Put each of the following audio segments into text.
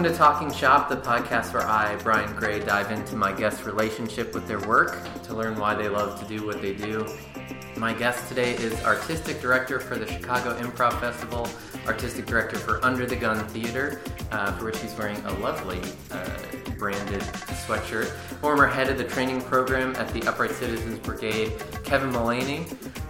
Welcome to Talking Shop, the podcast where I, Brian Gray, dive into my guests' relationship with their work to learn why they love to do what they do. My guest today is artistic director for the Chicago Improv Festival, artistic director for Under the Gun Theater, uh, for which he's wearing a lovely uh, branded sweatshirt, former head of the training program at the Upright Citizens Brigade, Kevin Mullaney.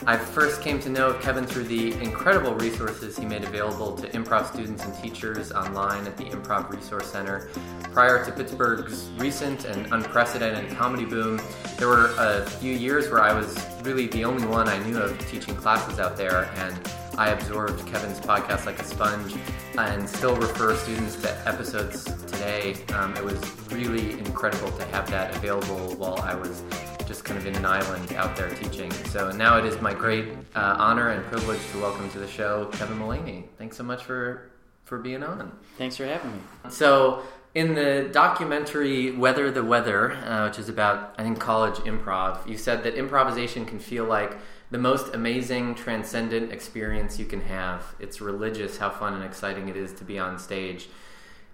I first came to know Kevin through the incredible resources he made available to improv students and teachers online at the Improv Resource Center. Prior to Pittsburgh's recent and unprecedented comedy boom, there were a few years where I was really the only one I knew of teaching classes out there, and I absorbed Kevin's podcast like a sponge and still refer students to episodes today. Um, it was really incredible to have that available while I was just kind of in an island out there teaching. So now it is my great uh, honor and privilege to welcome to the show Kevin Mullaney. Thanks so much for for being on. Thanks for having me. So in the documentary Weather the Weather, uh, which is about I think college improv, you said that improvisation can feel like the most amazing, transcendent experience you can have. It's religious how fun and exciting it is to be on stage.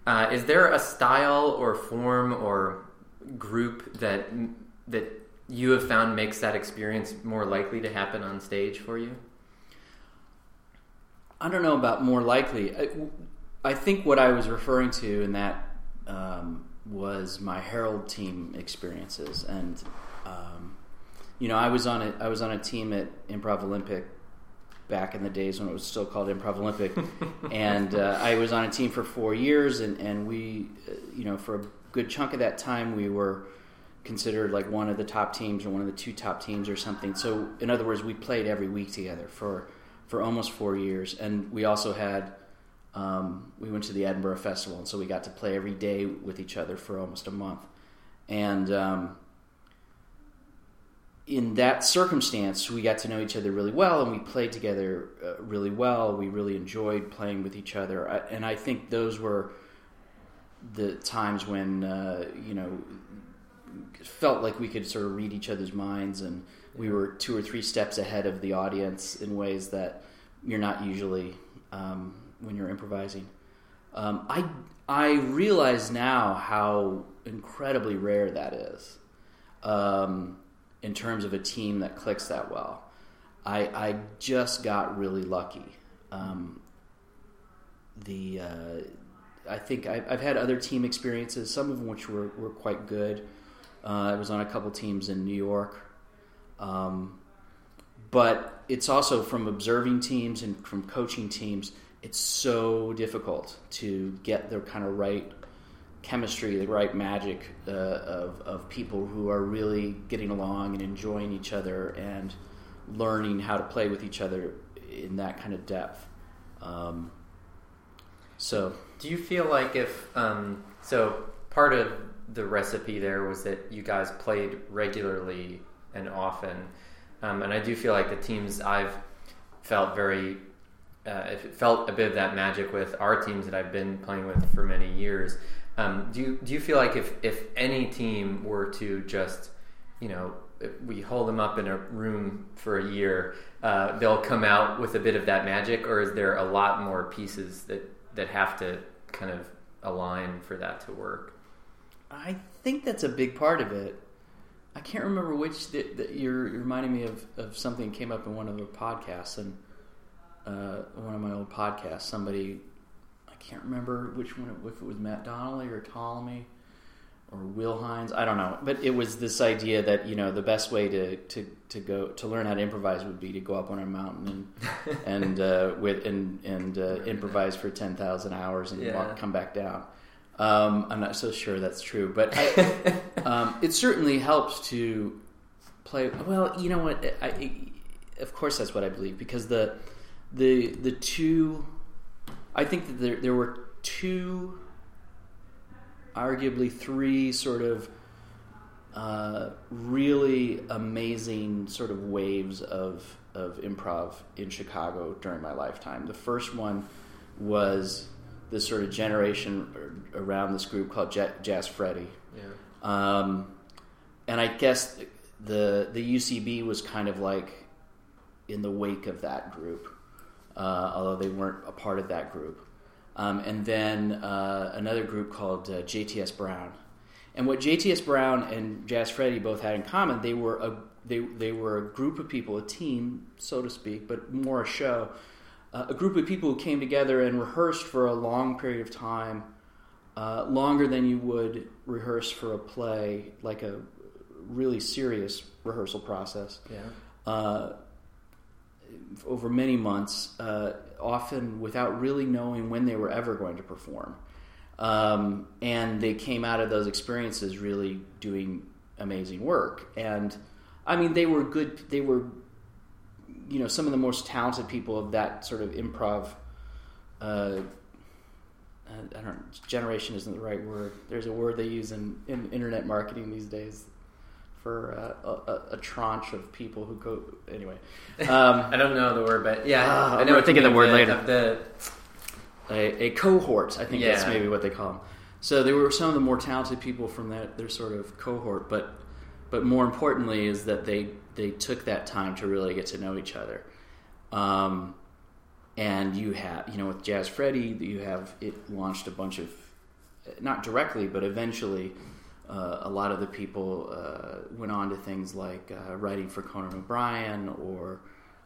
Uh, is there a style or form or group that that you have found makes that experience more likely to happen on stage for you? I don't know about more likely. I, I think what I was referring to in that um, was my Harold team experiences, and um, you know, I was on a I was on a team at Improv Olympic back in the days when it was still called Improv Olympic, and uh, I was on a team for four years, and and we, uh, you know, for a good chunk of that time, we were considered like one of the top teams or one of the two top teams or something. So, in other words, we played every week together for for almost four years, and we also had um, we went to the Edinburgh Festival, and so we got to play every day with each other for almost a month, and um, in that circumstance, we got to know each other really well, and we played together uh, really well. We really enjoyed playing with each other, I, and I think those were the times when uh, you know felt like we could sort of read each other's minds, and we were two or three steps ahead of the audience in ways that you're not usually um, when you're improvising. Um, I I realize now how incredibly rare that is um, in terms of a team that clicks that well. I I just got really lucky. Um, the uh, I think I've, I've, had other team experiences, some of which were, were quite good. Uh, I was on a couple teams in New York. Um, but it's also from observing teams and from coaching teams, it's so difficult to get the kind of right chemistry, the right magic uh, of, of people who are really getting along and enjoying each other and learning how to play with each other in that kind of depth. Um, so, do you feel like if um, so part of the recipe there was that you guys played regularly and often. Um, and I do feel like the teams I've felt very, uh, it felt a bit of that magic with our teams that I've been playing with for many years. Um, do you do you feel like if if any team were to just, you know, we hold them up in a room for a year, uh, they'll come out with a bit of that magic, or is there a lot more pieces that that have to kind of align for that to work? I think that's a big part of it. I can't remember which that, that you're, you're, reminding me of, of something came up in one of the podcasts and uh, one of my old podcasts. Somebody I can't remember which one if it was Matt Donnelly or Ptolemy or Will Hines. I don't know, but it was this idea that you know the best way to, to, to go to learn how to improvise would be to go up on a mountain and and uh, with and and uh, improvise for ten thousand hours and yeah. walk, come back down. Um, I'm not so sure that's true, but I, um, it certainly helps to play. Well, you know what? I, I, of course, that's what I believe because the the the two. I think that there there were two, arguably three, sort of uh, really amazing sort of waves of of improv in Chicago during my lifetime. The first one was this sort of generation around this group called Jazz Freddy. Yeah. Um, and I guess the the UCB was kind of like in the wake of that group, uh, although they weren't a part of that group. um, and then uh, another group called uh, JTS Brown. And what JTS Brown and Jazz Freddy both had in common, they were a they they were a group of people, a team, so to speak, but more a show. Uh, a group of people who came together and rehearsed for a long period of time, uh, longer than you would rehearse for a play, like a really serious rehearsal process. Yeah. Uh, over many months, uh, often without really knowing when they were ever going to perform. Um, and they came out of those experiences really doing amazing work. And I mean, they were good. They were, you know, some of the most talented people of that sort of improv. Uh, I don't generation isn't the right word. There's a word they use in, in internet marketing these days for uh, a, a, tranche of people who go. Anyway, um, I don't know the word, but yeah, uh, I know. We're thinking the word the, later. The, a, a, cohort, I think yeah. that's maybe what they call them. So they were some of the more talented people from that their sort of cohort, but but more importantly is that they they took that time to really get to know each other. Um, and you have, you know, with Jazz Freddy, you have it launched a bunch of, not directly, but eventually, uh, a lot of the people uh, went on to things like uh, writing for Conan O'Brien or,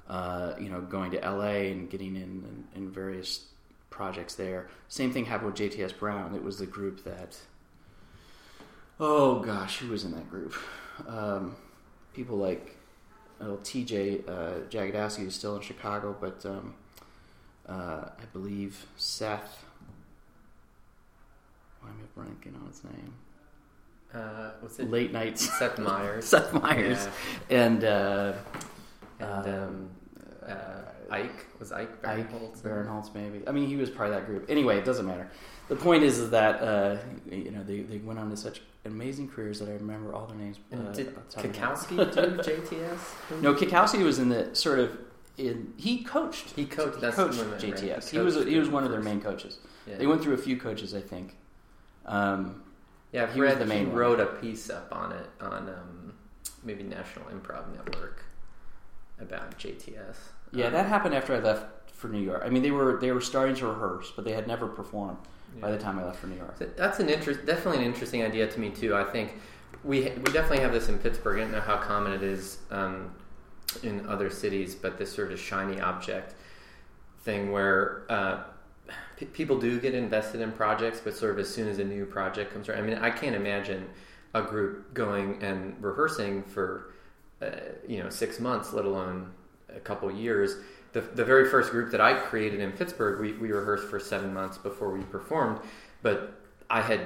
uh, you know, going to LA and getting in, in, in various projects there. Same thing happened with JTS Brown. It was the group that, oh gosh, who was in that group? Um, people like well, TJ uh, Jagodowski is still in Chicago, but um, uh, I believe Seth. Why am I blanking on his name? Uh, what's it? Late nights. Seth Meyers. Seth Meyers. Yeah. And, uh, and um, uh, Ike was Ike Barinholtz. Barinholtz, maybe. I mean, he was part of that group. Anyway, it doesn't matter. The point is, is that uh, you know they, they went on to such amazing careers that I remember all their names. Uh, Did off the top of my head. Kikowski do JTS? No, Kikowski was in the sort of in. He coached. He coached. He That's coached when I read. JTS. He He was coached he was one of their main coaches. Yeah. They went through a few coaches, I think. Um, Yeah, I've He was read the main he one. wrote a piece up on it on um, maybe National Improv Network about JTS. yeah, Um, that happened after I left for New York. I mean, they were they were starting to rehearse, but they had never performed by the time I left for New York. So That's an interest, definitely an interesting idea to me too. I think we we definitely have this in Pittsburgh. I don't know how common it is um, in other cities, but this sort of shiny object thing where uh, p- people do get invested in projects, but sort of as soon as a new project comes around, I mean, I can't imagine a group going and rehearsing for uh, you know six months, let alone a couple years. The, the very first group that I created in Pittsburgh, we, we rehearsed for seven months before we performed, but I had,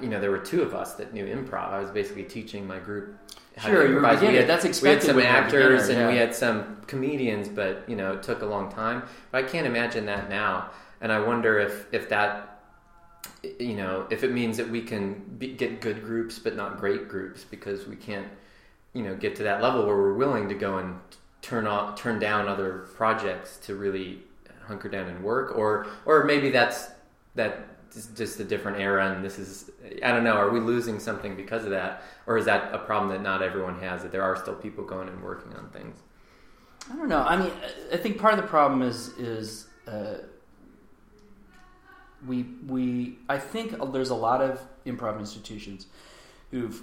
you know, there were two of us that knew improv. I was basically teaching my group. how Sure, were improvise. We had- That's We had some when you're a actors beginner, and we had some comedians, but you know, it took a long time. But I can't imagine that now, and I wonder if if that, you know, if it means that we can be, get good groups but not great groups because we can't, you know, get to that level where we're willing to go and turn off, turn down other projects to really hunker down and work, or or maybe that's that just a different era, and this is I don't know. Are we losing something because of that, or is that a problem that not everyone has? That there are still people going and working on things. I don't know. I mean, I think part of the problem is is uh, we we I think there's a lot of improv institutions who've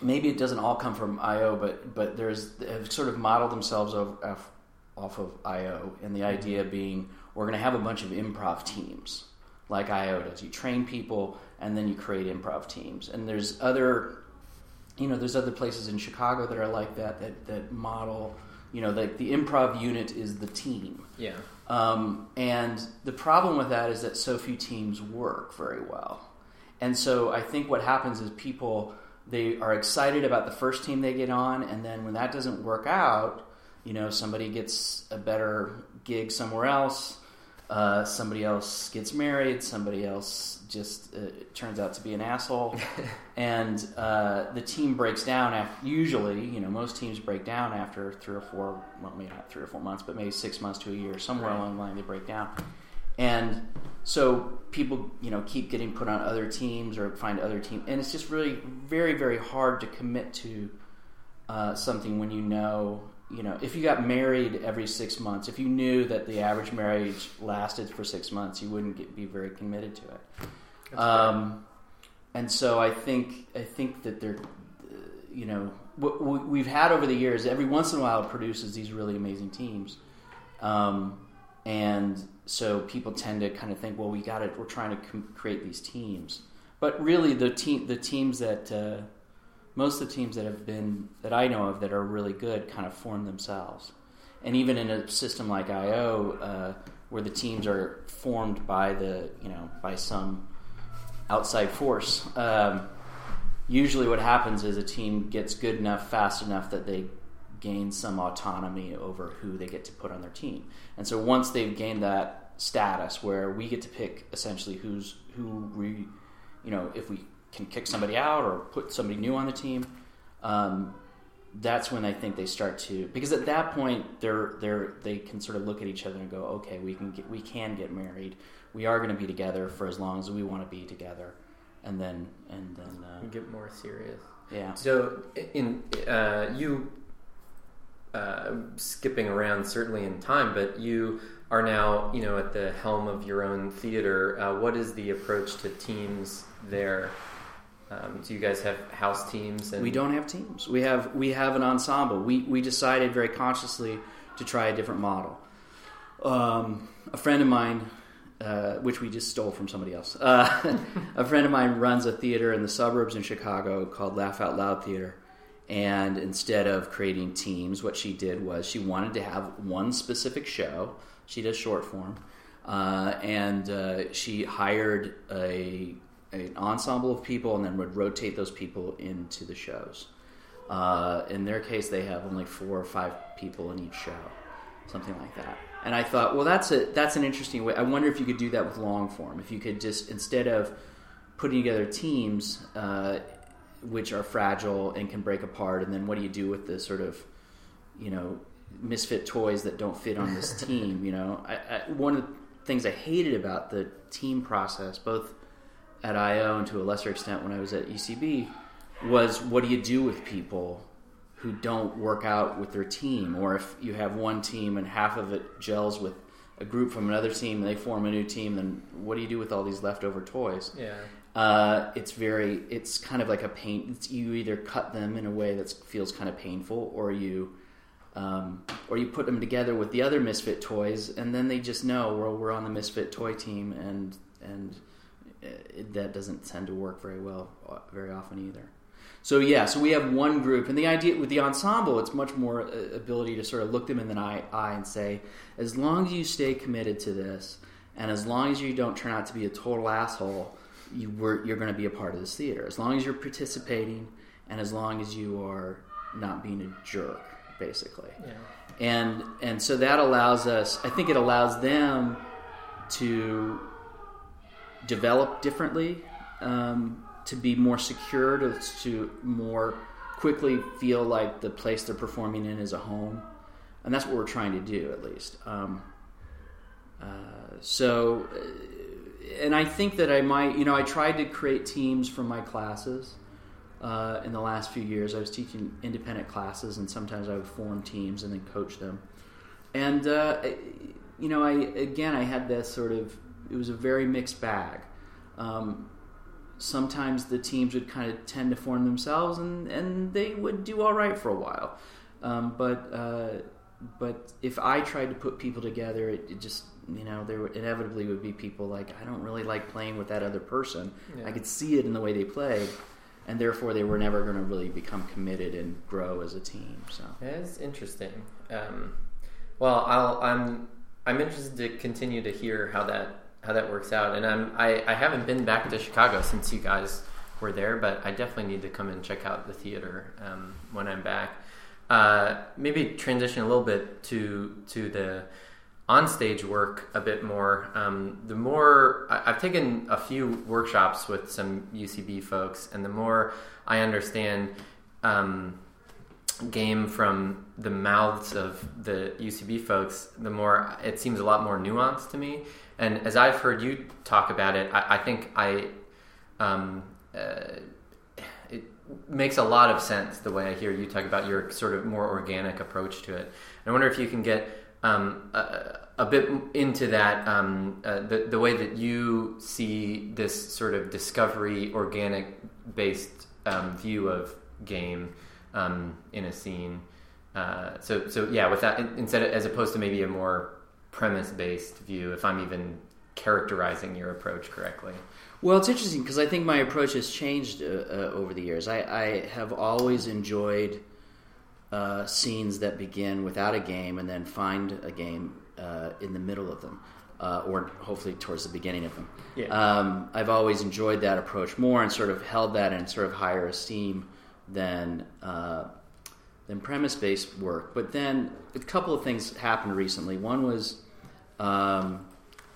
maybe it doesn't all come from IO, but but there's have sort of modeled themselves off, off, off of IO, and the idea mm-hmm. being we're going to have a bunch of improv teams like IO does. You train people, and then you create improv teams, and there's other you know there's other places in Chicago that are like that that that model. You know, like the improv unit is the team. Yeah, Um, and the problem with that is that so few teams work very well. And so I think what happens is people they are excited about the first team they get on, and then when that doesn't work out, you know, somebody gets a better gig somewhere else. Uh, somebody else gets married. Somebody else just uh, turns out to be an asshole, and uh, the team breaks down. After, usually, you know, most teams break down after three or four, well, maybe not three or four months, but maybe six months to a year. Somewhere Right. along the line, they break down, and so people, you know, keep getting put on other teams or find other teams, and it's just really very, very hard to commit to uh, something when you know you know, if you got married every six months, if you knew that the average marriage lasted for six months, you wouldn't get, be very committed to it. Um, and so I think I think that they're, uh, you know, what we've had over the years. Every once in a while, it produces these really amazing teams, um, and so people tend to kind of think, well, we got it. We're trying to com- create these teams, but really, the team the teams that uh, most of the teams that have been that I know of that are really good kind of form themselves, and even in a system like IO, uh, where the teams are formed by the you know by some outside force. Um, usually, what happens is a team gets good enough, fast enough that they gain some autonomy over who they get to put on their team. And so once they've gained that status, where we get to pick essentially who's who we, you know, if we can kick somebody out or put somebody new on the team. Um, that's when I think they start to because at that point they're they're they can sort of look at each other and go, okay, we can get we can get married. We are going to be together for as long as we want to be together, and then and then uh, get more serious. Yeah. So in uh, you uh, skipping around certainly in time, but you are now you know at the helm of your own theater. Uh, what is the approach to teams there? Um, do you guys have house teams? And... We don't have teams. We have we have an ensemble. We we decided very consciously to try a different model. Um, a friend of mine, uh, which we just stole from somebody else, uh, a friend of mine runs a theater in the suburbs in Chicago called Laugh Out Loud Theater. And instead of creating teams, what she did was she wanted to have one specific show. She does short form. Uh, and uh, she hired a an ensemble of people and then would rotate those people into the shows. Uh, in their case, they have only four or five people in each show, something like that. And I thought, well, that's a that's an interesting way. I wonder if you could do that with long form. If you could just instead of putting together teams, uh, which are fragile and can break apart, and then what do you do with the sort of, you know, misfit toys that don't fit on this team? You know, I, I, one of the things I hated about the team process, both at IO and to a lesser extent when I was at UCB was what do you do with people who don't work out with their team? Or if you have one team and half of it gels with a group from another team and they form a new team then what do you do with all these leftover toys? Yeah. Uh, it's very it's kind of like a pain you either cut them in a way that feels kind of painful or you um, or you put them together with the other misfit toys and then they just know well we're on the misfit toy team and and it, that doesn't tend to work very well uh, very often either. So yeah, so we have one group, and the idea with the ensemble, it's much more uh, ability to sort of look them in the eye, eye and say, as long as you stay committed to this, and as long as you don't turn out to be a total asshole, you were, you're going to be a part of this theater. As long as you're participating, and as long as you are not being a jerk, basically. Yeah. And and so that allows us. I think it allows them to develop differently, um, to be more secure, to, to more quickly feel like the place they're performing in is a home. And that's what we're trying to do, at least. Um, uh, so, uh, and I think that I might, you know, I tried to create teams from my classes. Uh, in the last few years, I was teaching independent classes, and sometimes I would form teams and then coach them. And uh, you know, I again, I had this sort of it was a very mixed bag. Um, sometimes the teams would kind of tend to form themselves, and, and they would do all right for a while. Um, but uh, but if I tried to put people together, it, it, just you know there inevitably would be people like I don't really like playing with that other person. Yeah. I could see it in the way they played, and therefore they were never going to really become committed and grow as a team. So it's interesting. Um, well, I'll, I'm I'm interested to continue to hear how that how that works out. And I'm I, I haven't been back to Chicago since you guys were there, but I definitely need to come and check out the theater um, when I'm back. Uh, maybe transition a little bit to to the onstage work a bit more. Um, the more I, have taken a few workshops with some UCB folks, and the more I understand um, game from the mouths of the UCB folks, the more it seems a lot more nuanced to me. And as I've heard you talk about it, I, I think I, um, uh, it, makes a lot of sense the way I hear you talk about your sort of more organic approach to it. And I wonder if you can get um, a, a, bit into that um, uh, the, the way that you see this sort of discovery organic based um, view of game um, in a scene. Uh, so so yeah, with that instead as opposed to maybe a more premise based view, if I'm even characterizing your approach correctly. Well, it's interesting because I think my approach has changed uh, uh, over the years. I, I, have always enjoyed uh, scenes that begin without a game and then find a game uh, in the middle of them, uh, or hopefully towards the beginning of them. Yeah. Um, I've always enjoyed that approach more and sort of held that in sort of higher esteem than uh, than premise based work. But then a couple of things happened recently. One was, um,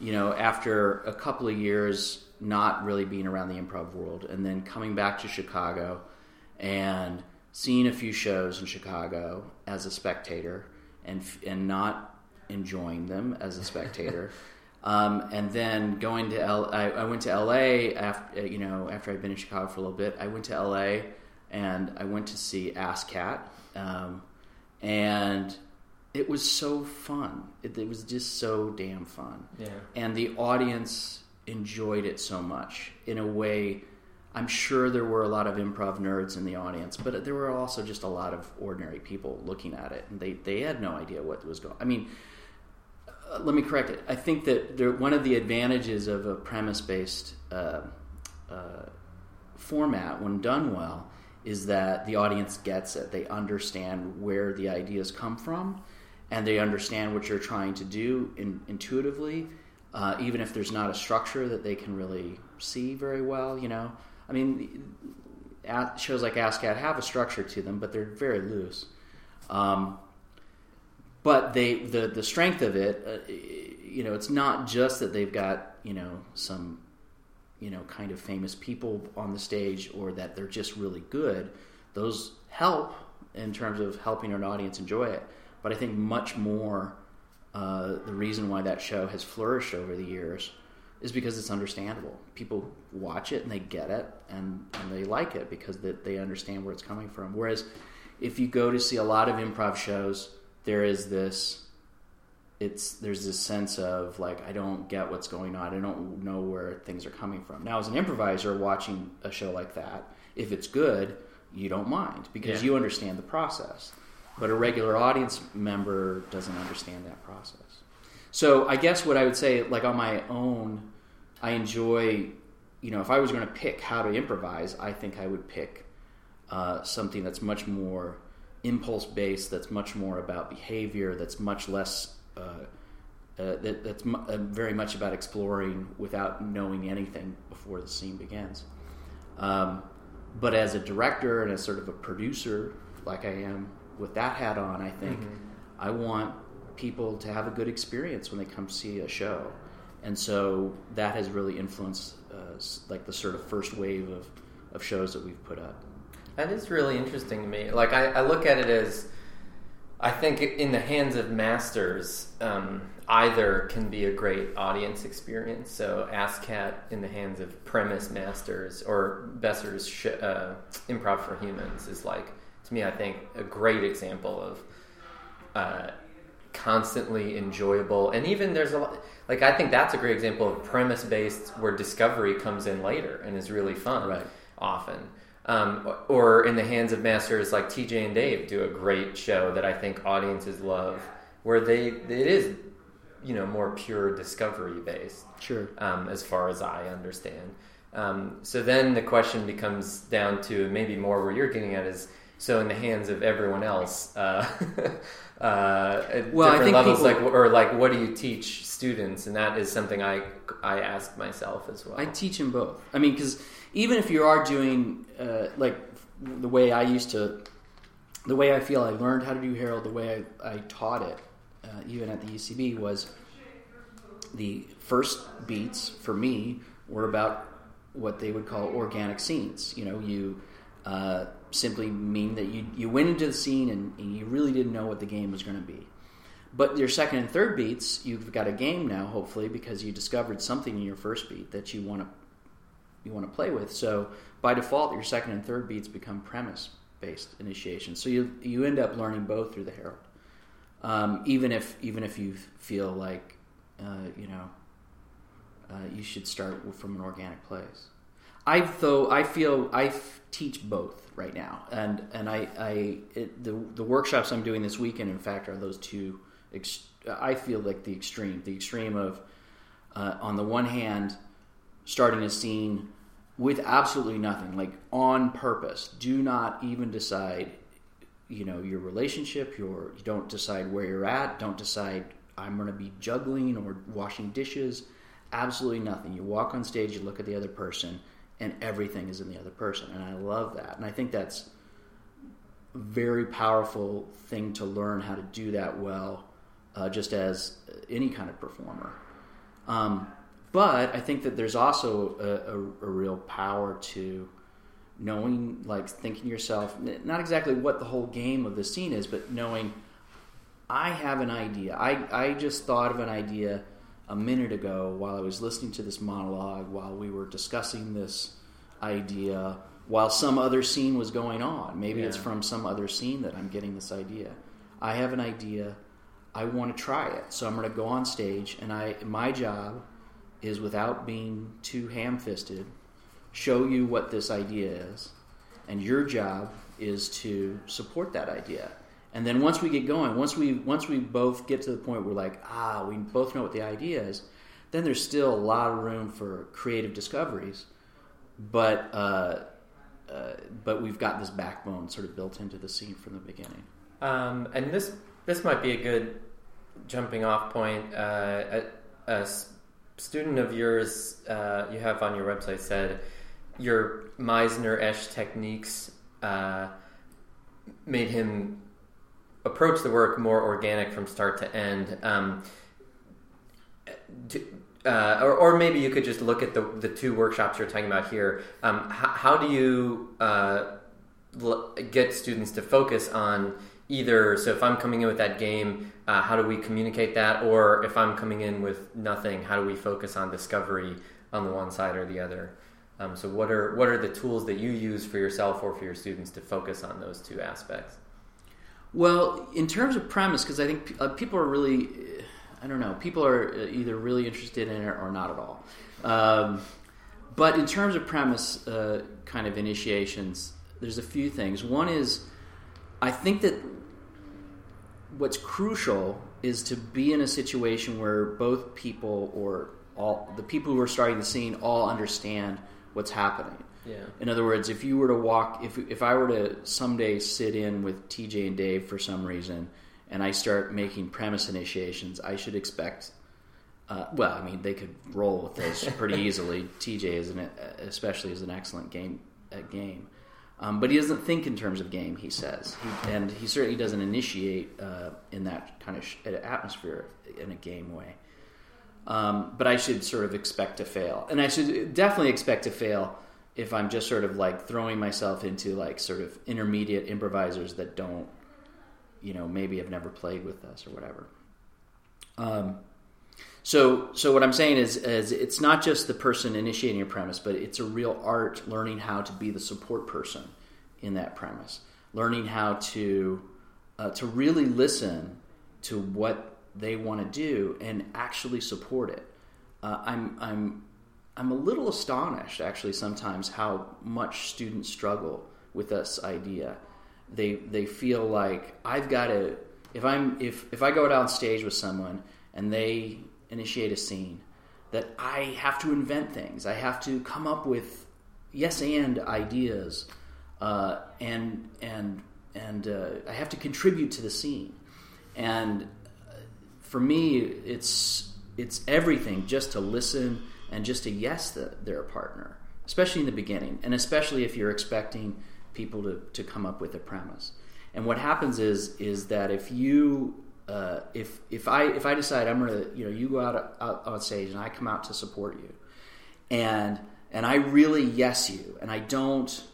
you know, after a couple of years not really being around the improv world, and then coming back to Chicago and seeing a few shows in Chicago as a spectator and and not enjoying them as a spectator. Um, and then going to L, I, I went to L.A. after you know after I'd been in Chicago for a little bit. I went to L.A. and I went to see Ass Cat, um, and it was so fun. It, it, was just so damn fun. Yeah. And the audience enjoyed it so much in a way. I'm sure there were a lot of improv nerds in the audience, but there were also just a lot of ordinary people looking at it, and they, they had no idea what was going. I mean, uh, let me correct it. I think that there, one of the advantages of a premise based uh, uh, format, when done well, is that the audience gets it. They understand where the ideas come from, and they understand what you're trying to do in, intuitively uh, even if there's not a structure that they can really see very well. You know, I mean, shows like Ass Cat have a structure to them, but they're very loose. Um, but they the the strength of it, uh, you know, it's not just that they've got you know some you know kind of famous people on the stage or that they're just really good. Those help in terms of helping an audience enjoy it. But I think much more uh, the reason why that show has flourished over the years is because it's understandable. People watch it and they get it and, and they like it because they, they understand where it's coming from. Whereas if you go to see a lot of improv shows, there is this it's there's this sense of like I don't get what's going on. I don't know where things are coming from. Now, as an improviser watching a show like that, if it's good, you don't mind because yeah. you understand the process but a regular audience member doesn't understand that process. So I guess what I would say, like on my own, I enjoy, you know, if I was going to pick how to improvise, I think I would pick uh, something that's much more impulse based, that's much more about behavior, that's much less. Uh, uh, that, that's m- uh, very much about exploring without knowing anything before the scene begins. Um, but as a director and as sort of a producer, like I am with that hat on, I think mm-hmm. I want people to have a good experience when they come see a show, and so that has really influenced uh, like the sort of first wave of of shows that we've put up. That is really interesting to me. Like I, I look at it as I think in the hands of masters, um, either can be a great audience experience. So, Ass Cat in the hands of premise masters, or Besser's sh- uh, Improv for Humans is like to me, I think a great example of uh, constantly enjoyable, and even there's a lot. Like I think that's a great example of premise based where discovery comes in later and is really fun. Right. Often. Um, or in the hands of masters like TJ and Dave do a great show that I think audiences love, where they it is you know more pure discovery based. Sure. Um, as far as I understand. Um, so then the question becomes down to maybe more where you're getting at is so in the hands of everyone else uh, uh, at well, different levels people, like or like what do you teach students and that is something i i ask myself as well i teach them both i mean because even if you are doing uh, like the way i used to the way i feel i learned how to do Harold the way i, I taught it uh, even at the ucb was the first beats for me were about what they would call organic scenes you know you uh, simply mean that you, you went into the scene and, and you really didn't know what the game was going to be. But your second and third beats, you've got a game now, hopefully, because you discovered something in your first beat that you want to you want to play with. So by default, your second and third beats become premise based initiation. So you you end up learning both through the Harold, um, even if even if you feel like uh, you know uh, you should start from an organic place. I though I feel I f- teach both right now, and and I, I it, the the workshops I'm doing this weekend, in fact, are those two. Ex- I feel like the extreme, the extreme of uh, on the one hand, starting a scene with absolutely nothing, like on purpose. Do not even decide, you know, your relationship. Your you don't decide where you're at. Don't decide I'm going to be juggling or washing dishes. Absolutely nothing. You walk on stage, you look at the other person and everything is in the other person. And I love that. And I think that's a very powerful thing to learn how to do that well, uh, just as any kind of performer. Um, but I think that there's also a, a, a, real power to knowing, like thinking yourself, not exactly what the whole game of the scene is, but knowing I have an idea. I, I just thought of an idea a minute ago while I was listening to this monologue, while we were discussing this idea, while some other scene was going on. Maybe yeah. it's from some other scene that I'm getting this idea. I have an idea. I want to try it. So I'm going to go on stage, and I my job is without being too ham-fisted, show you what this idea is, and your job is to support that idea. And then once we get going, once we once we both get to the point where like ah, we both know what the idea is, then there's still a lot of room for creative discoveries. But uh, uh, but we've got this backbone sort of built into the scene from the beginning. Um, and this this might be a good jumping off point. Uh, a, a, student of yours uh, you have on your website said your Meisner-esque techniques uh, made him approach the work more organic from start to end. Um, uh, or, or, maybe you could just look at the, the two workshops you're talking about here. Um, how, how, do you uh, l- get students to focus on either? So, if I'm coming in with that game, uh, how do we communicate that? Or if I'm coming in with nothing, how do we focus on discovery on the one side or the other? Um, so, what are what are the tools that you use for yourself or for your students to focus on those two aspects? Well, in terms of premise, because I think uh, people are really, I don't know, people are uh, either really interested in it or not at all. Um, but in terms of premise uh, kind of initiations, there's a few things. One is, I think that what's crucial is to be in a situation where both people or all the people who are starting the scene all understand what's happening. Yeah. In other words, if you were to walk, if if I were to someday sit in with TJ and Dave for some reason, and I start making premise initiations, I should expect. Uh, well, I mean, they could roll with this pretty easily. TJ is an, especially is an excellent game at game, um, but he doesn't think in terms of game. He says, he, and he certainly doesn't initiate uh, in that kind of sh- atmosphere in a game way. Um, but I should sort of expect to fail, and I should definitely expect to fail if I'm just sort of like throwing myself into like sort of intermediate improvisers that don't, you know, maybe have never played with us or whatever. Um, so, so what I'm saying is, is it's not just the person initiating a premise, but it's a real art learning how to be the support person in that premise, learning how to uh, to really listen to what they want to do and actually support it. Uh, I'm I'm I'm a little astonished, actually, sometimes how much students struggle with this idea. They they feel like I've got to if I'm if if I go out on stage with someone and they initiate a scene, that I have to invent things. I have to come up with yes and ideas, uh, and and and uh, I have to contribute to the scene. And for me, it's it's everything just to listen and just to yes that they're a partner, especially in the beginning, and especially if you're expecting people to, to come up with a premise. And what happens is is that if you uh, if if I if I decide I'm gonna you know you go out, out on stage and I come out to support you, and and I really yes you, and I don't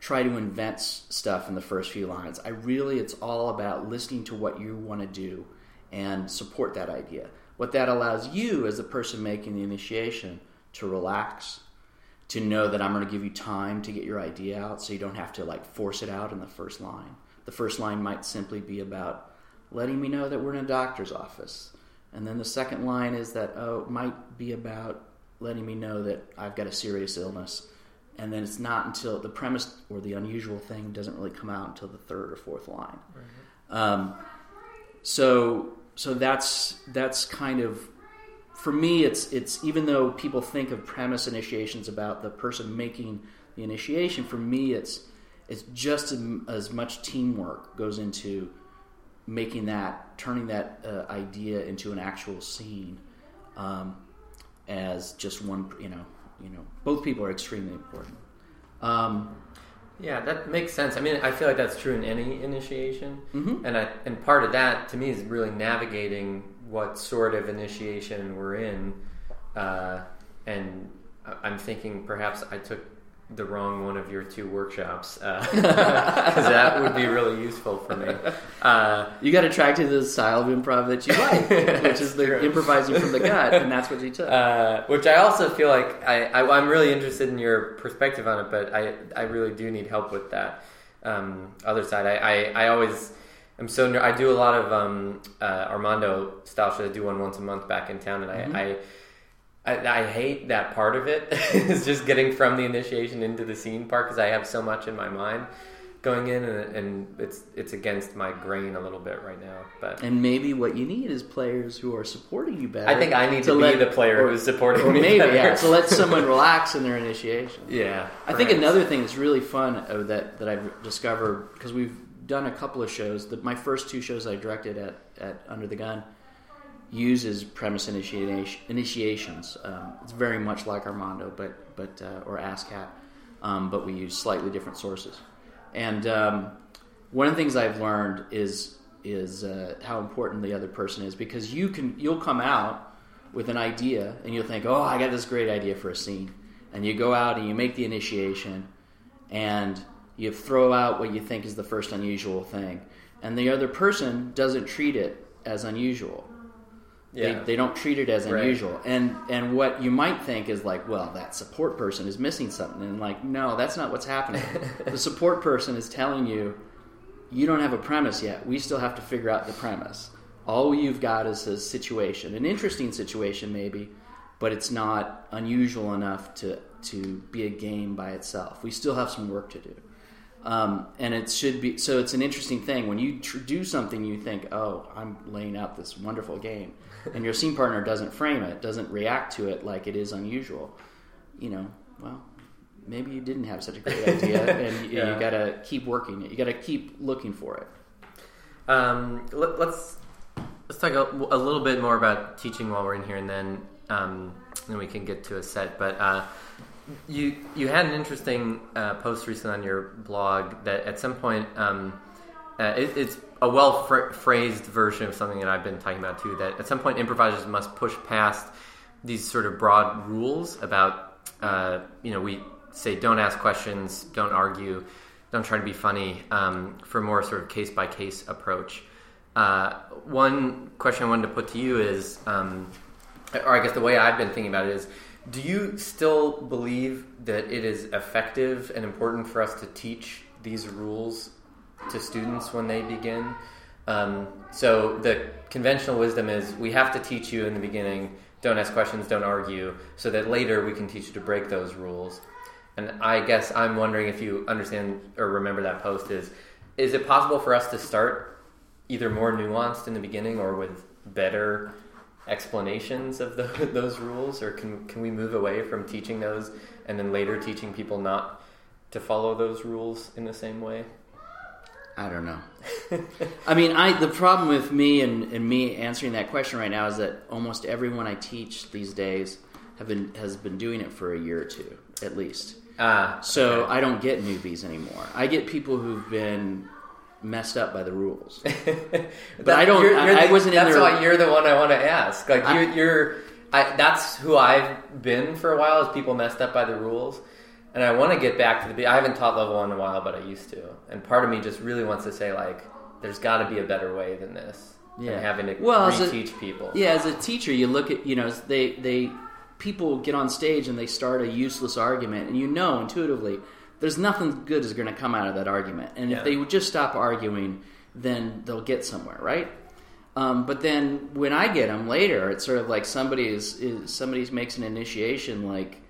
try to invent stuff in the first few lines. I really it's all about listening to what you want to do and support that idea. What that allows you as the person making the initiation to relax, to know that I'm going to give you time to get your idea out, so you don't have to like force it out in the first line. The first line might simply be about letting me know that we're in a doctor's office, and then the second line is that oh, it might be about letting me know that I've got a serious illness. And then it's not until the premise or the unusual thing doesn't really come out until the third or fourth line. Um, so so that's that's kind of for me it's it's even though people think of premise initiations about the person making the initiation for me it's it's just as, as much teamwork goes into making that turning that uh, idea into an actual scene um, as just one you know you know both people are extremely important um, Yeah, that makes sense. I mean, I feel like that's true in any initiation, Mhm. and I, and part of that to me is really navigating what sort of initiation we're in, uh, and I'm thinking perhaps I took the wrong one of your two workshops because that would be really useful for me. Uh, You got attracted to the style of improv that you like, which is the True. improvising from the gut, and that's what you took. uh, which I also feel like I, I, I'm really interested in your perspective on it, but I, I really do need help with that um, other side. I, I, I always am so ner- I do a lot of um, uh, Armando style shows. I do one once a month back in town, and Mm-hmm. I, I I, I hate that part of it. it's just getting from the initiation into the scene part because I have so much in my mind going in, and, and it's it's against my grain a little bit right now. But and maybe what you need is players who are supporting you better. I think I need to, be let- the player or- who's supporting or me. maybe better. yeah, to let someone relax in their initiation. Yeah, I think another thing that's really fun uh, that that I've discovered because we've done a couple of shows. That my first two shows I directed at at Under the Gun uses premise initiation, initiations. Um, it's very much like Armando, but but uh, or Ass Cat, um, but we use slightly different sources. And um, one of the things I've learned is is uh, how important the other person is because you can you'll come out with an idea and you'll think, oh, I got this great idea for a scene, and you go out and you make the initiation, and you throw out what you think is the first unusual thing, and the other person doesn't treat it as unusual. Yeah. They, they don't treat it as Right. unusual. And and what you might think is like, well, that support person is missing something. And like, no, that's not what's happening. the support person is telling you, you don't have a premise yet. We still have to figure out the premise. All you've got is a situation, an interesting situation maybe, but it's not unusual enough to to be a game by itself. We still have some work to do. Um, and it should be so. It's an interesting thing when you tr- do something. You think, "Oh, I'm laying out this wonderful game," and your scene partner doesn't frame it, doesn't react to it like it is unusual. You know, well, maybe you didn't have such a great idea, and you, Yeah. you got to keep working it. You got to keep looking for it. Um, let, let's let's talk a, a little bit more about teaching while we're in here, and then um, then we can get to a set. But uh, you you had an interesting uh, post recently on your blog that at some point um, uh, it, it's a well phr phrased version of something that I've been talking about too. That at some point improvisers must push past these sort of broad rules about uh, you know we say don't ask questions, don't argue, don't try to be funny um, for more sort of case by case approach. Uh, one question I wanted to put to you is, um, or I guess the way I've been thinking about it is, do you still believe that it is effective and important for us to teach these rules to students when they begin? Um, so the conventional wisdom is we have to teach you in the beginning, don't ask questions, don't argue, so that later we can teach you to break those rules. And I guess I'm wondering if you understand or remember that post is is it possible for us to start either more nuanced in the beginning or with better explanations of the, those rules or can can we move away from teaching those and then later teaching people not to follow those rules in the same way? I don't know. I mean, I the problem with me and, and me answering that question right now is that almost everyone I teach these days have been has been doing it for a year or two at least. Ah, So okay. I don't get newbies anymore. I get people who've been messed up by the rules. but I don't. You're- you're I, I wasn't in That's why you're the one I want to ask. Like I- you're, you're I, that's who I've been for a while. Is people messed up by the rules, and I want to get back to the. I haven't taught level one in a while, but I used to. And part of me just really wants to say like, there's got to be a better way than this. Yeah. And having to Well, reteach people. Yeah, as a teacher, you look at you know they they people get on stage and they start a useless argument, and you know intuitively there's nothing good is going to come out of that argument. And Yeah. if they would just stop arguing, then they'll get somewhere, right? Um, but then when I get them later, it's sort of like somebody is, is somebody makes an initiation, like,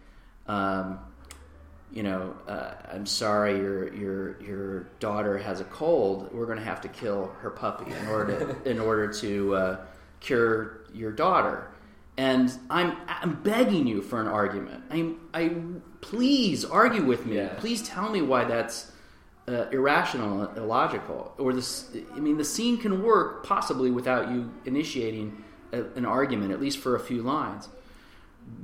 um, you know, uh, I'm sorry, your your your daughter has a cold. We're going to have to kill her puppy in order to, in order to uh, cure your daughter. And I'm I'm begging you for an argument. I'm I please argue with me. Yeah. Please tell me why that's uh, irrational, illogical, or this. I mean, the scene can work possibly without you initiating a, an argument, at least for a few lines.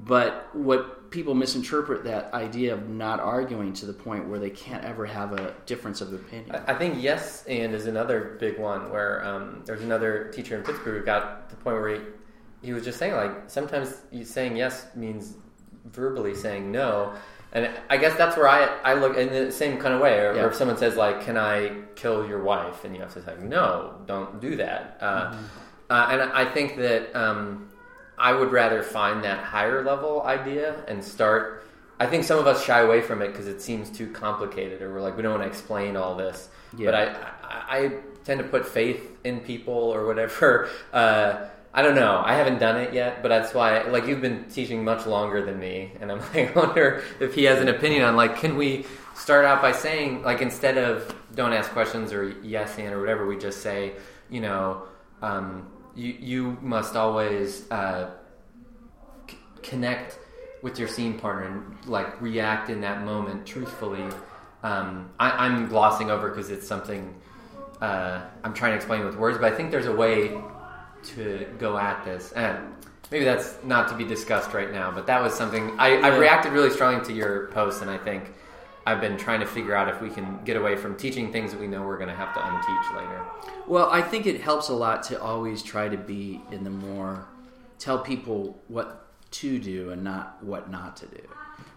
But what people misinterpret that idea of not arguing to the point where they can't ever have a difference of opinion. I I think yes and is another big one where um, there's another teacher in Pittsburgh who got to the point where he, he was just saying like sometimes you saying yes means verbally saying no. And I guess that's where I, I look in the same kind of way. Or, Yeah. or if someone says like, "Can I kill your wife?" and you have to say, "No, don't do that." Uh, uh, and I think that um, I would rather find that higher level idea and start. I think some of us shy away from it because it seems too complicated, or we're like, we don't want to explain all this. Yeah. But I, I, I tend to put faith in people or whatever. Uh, I don't know. I haven't done it yet, but that's why. Like you've been teaching much longer than me, and I'm like, I wonder if he has an opinion on like, can we start out by saying like instead of don't ask questions or yes and or whatever, we just say, you know, um, you you must always uh, c- connect with your scene partner and like react in that moment truthfully. Um, I, I'm glossing over because it's something uh, I'm trying to explain with words, but I think there's a way to go at this. And maybe that's not to be discussed right now, but that was something I, I've reacted really strongly to your post, and I think I've been trying to figure out if we can get away from teaching things that we know we're going to have to unteach later. Well, I think it helps a lot to always try to be in the more tell people what to do and not what not to do,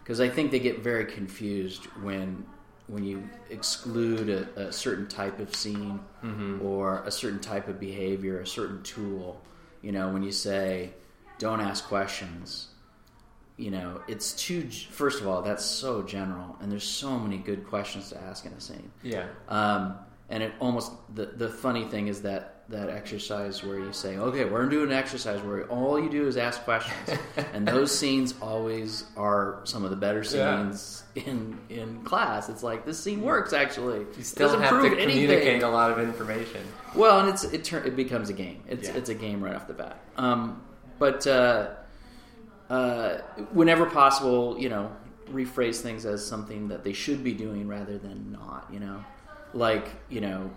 because I think they get very confused when when you exclude a, a certain type of scene or a certain type of behavior, a certain tool. You know, when you say don't ask questions, you know, it's too. First of all, that's so general, and there's so many good questions to ask in a scene. Yeah. Um, and it almost the the funny thing is that that exercise where you say, okay, we're gonna do an exercise where all you do is ask questions, and those scenes always are some of the better Yeah. scenes in in class. It's like this scene works actually. You still Doesn't have to anything. communicate a lot of information. Well, and it's it it becomes a game. It's Yeah. it's a game right off the bat. Um, but uh, uh, whenever possible, you know, rephrase things as something that they should be doing rather than not. You know, like you know,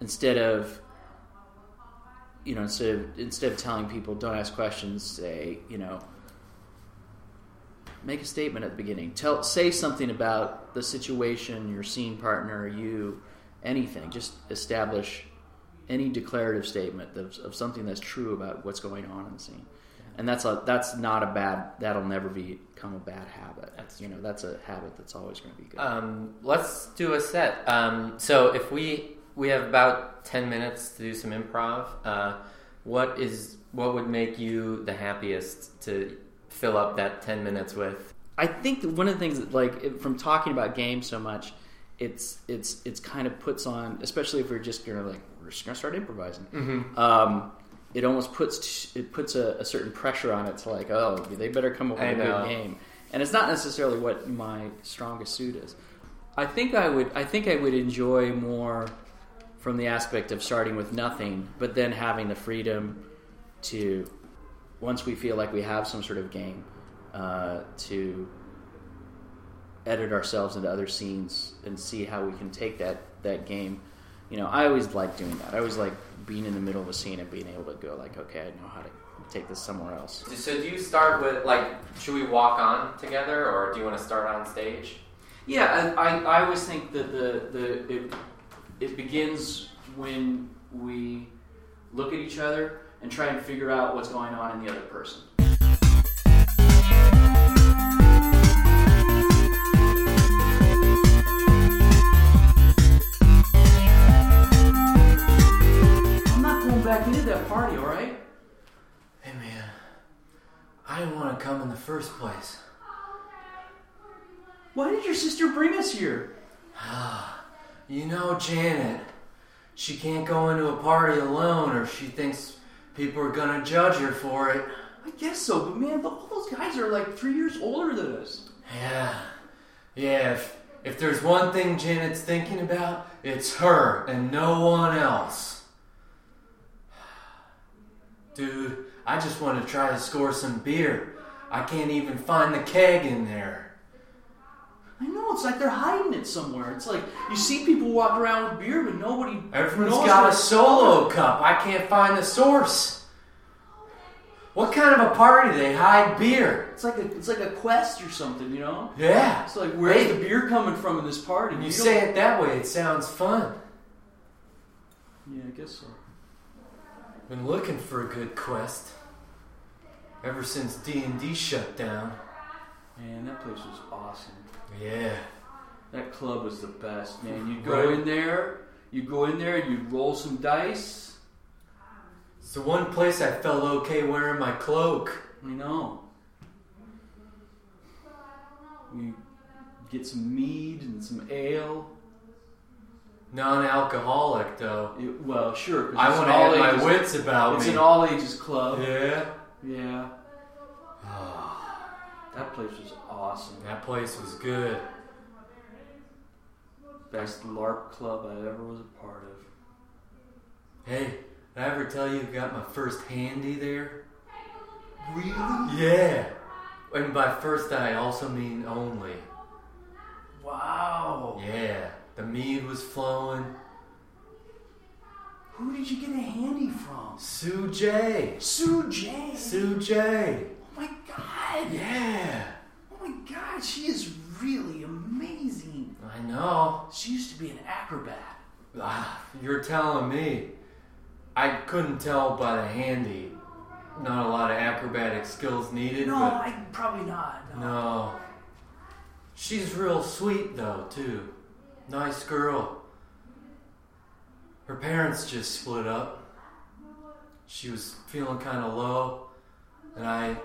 instead of you know instead of instead of telling people don't ask questions, say you know. Make a statement at the beginning. Tell, say something about the situation, your scene partner, you, anything. Just establish any declarative statement of, of something that's true about what's going on in the scene. And that's a that's not a bad. That'll never become a bad habit. That's you know that's a habit that's always going to be good. Um, let's do a set. Um, so if we we have about ten minutes to do some improv, uh, what is what would make you the happiest to fill up that ten minutes with? I think one of the things that, like from talking about games so much, it's it's it's kind of puts on, especially if we're just gonna like we're just gonna start improvising. Mm-hmm. Um, it almost puts it puts a, a certain pressure on it to like, oh, they better come up with I a know. good game, and it's not necessarily what my strongest suit is. I think I would I think I would enjoy more from the aspect of starting with nothing, but then having the freedom to once we feel like we have some sort of game uh, to edit ourselves into other scenes and see how we can take that that game. You know, I always like doing that. I always like being in the middle of a scene and being able to go like, okay, I know how to take this somewhere else. So do you start with like, should we walk on together, or do you want to start on stage? Yeah, I, I, I always think that the, the it, it begins when we look at each other and try and figure out what's going on in the other person. I'm not going back into that party, all right? Hey man, I didn't want to first place? Why did your sister bring us here? Ah. You know, Janet, she can't go into a party alone or she thinks people are gonna judge her for it. I guess so, but man, all those guys are like three years older than us. Yeah. Yeah, if, if there's one thing Janet's thinking about, it's her and no one else. Dude, I just want to try to score some beer. I can't even find the keg in there. I know it's like they're hiding it somewhere. It's like you see people walk around with beer, but nobody. Everyone's got a solo cup. I can't find the source. What kind of a party do they hide beer? It's like a it's like a quest or something, you know. Yeah. It's like where's Hey. the beer coming from in this party? When you say it that way, it sounds fun. Yeah, I guess so. Been looking for a good quest ever since D and D shut down. Man, that place was awesome. Yeah. That club was the best, man. You'd go Right. in there, you'd go in there, you'd roll some dice. It's the one place I felt okay wearing my cloak. I know. We get some mead and some ale. Non-alcoholic though. It- well, sure. I want to have all my wits about It's me. an all ages club. yeah. Yeah. That place was awesome. That place was good. Best LARP club I ever was a part of. Hey, did I ever tell you I got my first handy there? Really? Yeah. And by first I also mean only. Wow. Yeah. The mead was flowing. Who did you get a handy from? Sue J. Sue J. Sue J. Oh my god. Yeah. Oh my god, she is really amazing. I know. She used to be an acrobat. Ah, you're telling me. I couldn't tell by the handy. Not a lot of acrobatic skills needed, No, but I probably not. no. She's real sweet though, too. Nice girl. Her parents just split up. She was feeling kind of low, and I.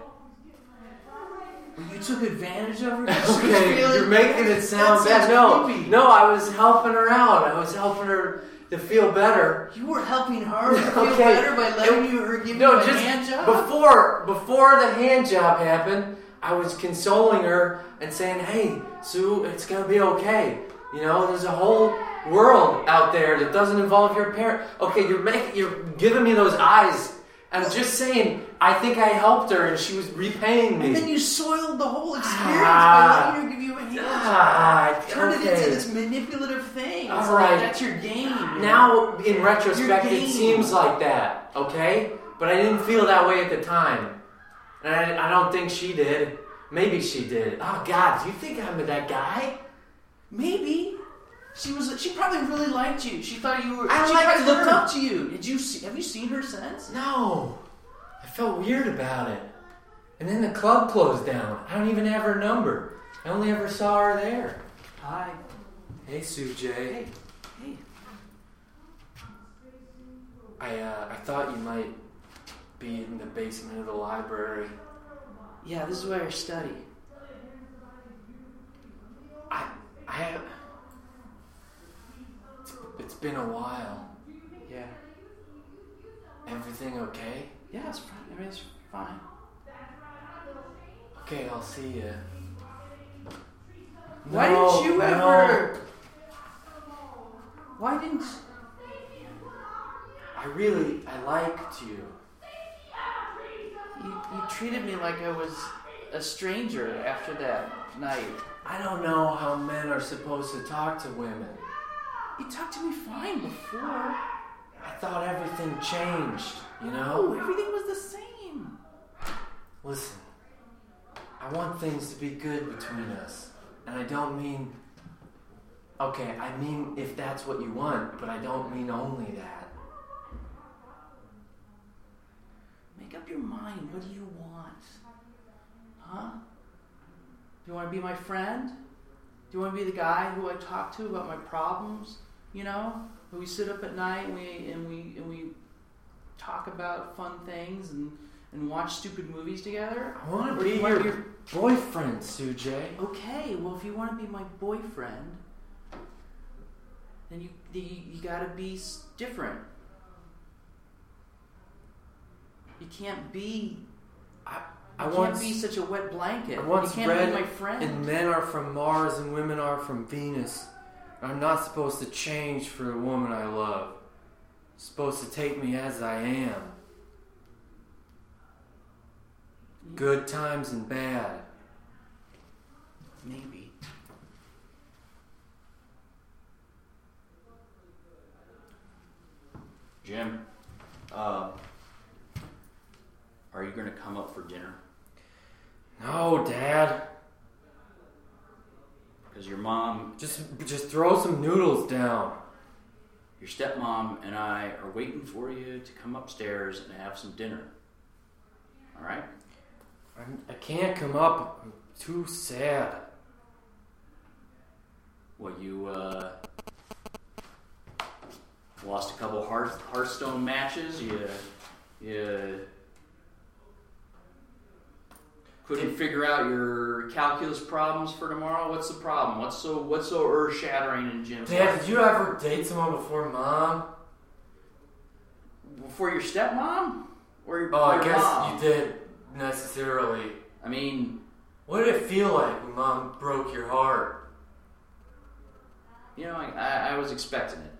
You took advantage of her. Okay, you're making it sound bad. No, creepy. no, I was helping her out. I was helping her to feel better. You were helping her to feel Okay. better by letting you her give No, you a just hand job. before before the hand job happened, I was consoling her and saying, "Hey, Sue, it's gonna be okay. You know, there's a whole world out there that doesn't involve your parent. Okay, you're making, you're giving me those eyes. I'm just saying. I think I helped her, and she was repaying me. and then you soiled the whole experience Ah. by letting her give you a hand. Ah, Turn it into this manipulative thing. All like that's your game. Now, in retrospect, it seems like that, okay? But I didn't feel that way at the time. And I, I don't think she did. Maybe she did. Oh, God, do you think I'm that guy? maybe she was. She probably really liked you. She thought you were. I she liked probably looked her. up to you. Did you see? Have you seen her since? No. I felt weird about it. And then the club closed down. I don't even have her number. I only ever saw her there. Hi. Hey, Sue J. Hey. Hey. I, uh, I thought you might be in the basement of the library. Yeah, this is where I study. I, I have. It's, been a while. Yeah. Everything okay? Yeah, it's fine. Everything's fine. Okay, I'll see you. Why didn't you ever? Why didn't? I really, I liked you. You, you treated me like I was a stranger after that night. I don't know how men are supposed to talk to women. You talked to me fine before. I thought everything changed, you No, know? everything was the same. Listen, I want things to be good between us. And I don't mean. Okay, I mean if that's what you want, but I don't mean only that. Make up your mind. What do you want? Huh? Do you want to be my friend? Do you want to be the guy who I talk to about my problems? You know, we sit up at night and we and we and we talk about fun things and and watch stupid movies together? I want to be you your your- boyfriend, Sujay. Okay, well, if you want to be my boyfriend, then you you, you got to be different. You can't be. I, You I can't be such a wet blanket. I once you can't read, be my friend. and men are from Mars and women are from Venus. I'm not supposed to change for a woman I love. supposed to take me as I am. Good times and bad. Maybe. Jim, uh, are you going to come up for dinner? No, Dad. Because your mom, Just just throw some noodles down. your stepmom, and I are waiting for you to come upstairs and have some dinner. All right? I'm, I can't come up. I'm too sad. What you uh, lost a couple Hearth, Hearthstone matches. You you couldn't figure out your calculus problems for tomorrow. What's the problem? What's so what's so earth shattering in Jim's Dad, life? did you ever date someone before Mom? Before your stepmom or your, Oh, I guess mom? you did necessarily. I mean, What did it feel like when Mom broke your heart? you know, I, I, I was expecting it.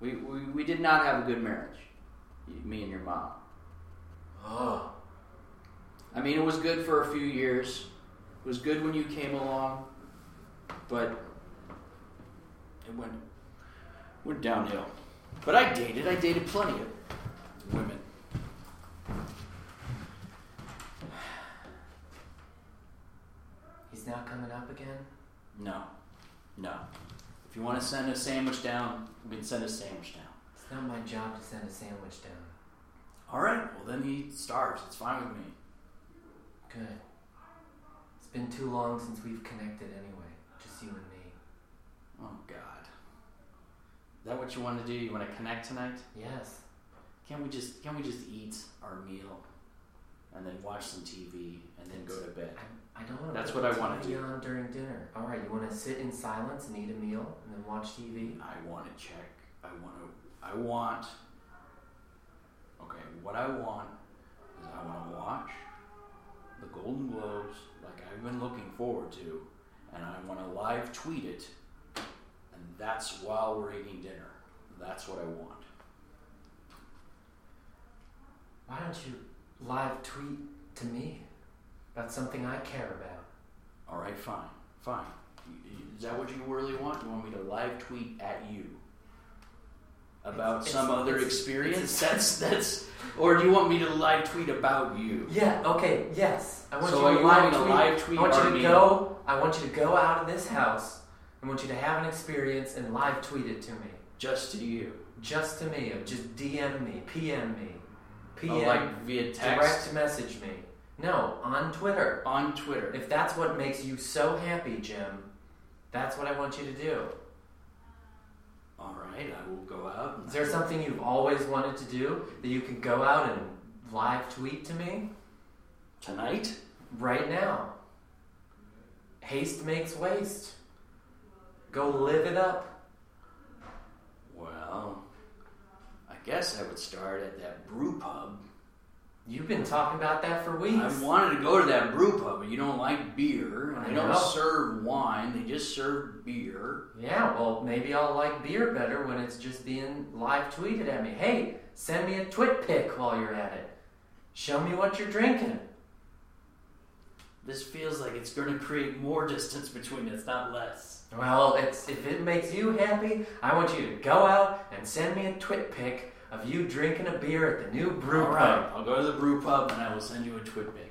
We, we we did not have a good marriage, me and your mom. Oh, I mean, it was good for a few years. It was good when you came along, but it went went downhill. But I dated. I dated plenty of women. he's not coming up again. No, no. If you want to send a sandwich down, we can send a sandwich down. It's not my job to send a sandwich down. All right. Well, then he starves. It's fine with me. Good. It's been too long since we've connected anyway. Just you and me. Oh God. Is that what you want to do? You want to connect tonight? Yes. Can we just can we just eat our meal and then watch some TV and then go to bed? I, I don't want to. That's what I wanna do. on during dinner. All right. You want to sit in silence and eat a meal and then watch TV? I want to check. I want to. I want. Okay, what I want is I want to watch the Golden Globes like I've been looking forward to, and I want to live tweet it, and that's while we're eating dinner. That's what I want. Why don't you live tweet to me about something I care about? All right, fine, fine. Is that what you really want? You want me to live tweet at you about It's- some it's- other it's- experience? it's- that's that's. Or do you want me to live tweet about you? Yeah. Okay. Yes. I want So you are to you live wanting to tweet. live tweet I want you to meeting? go. I want you to go out of this house. I want you to have an experience and live tweet it to me. Just to you. Just to me. Just DM me. PM me. PM. Oh, like via text direct message me. No, on Twitter. on Twitter. If that's what makes you so happy, Jim, that's what I want you to do. All right, I will go out. Is there something you've always wanted to do that you can go out and live tweet to me tonight? right now? Haste makes waste. Go live it up. Well, I guess I would start at that brew pub. You've been talking about that for weeks. I wanted to go to that brew pub, but you don't like beer, and I they don't know. serve wine. They just serve beer. Yeah, well, maybe I'll like beer better when it's just being live tweeted at me. Hey, send me a twit pic while you're at it. Show me what you're drinking. This feels like it's going to create more distance between us, not less. Well, it's if it makes you happy, I want you to go out and send me a twit pic of you drinking a beer at the new brew All pub. right, I'll go to the brew pub and I will send you a twit pic.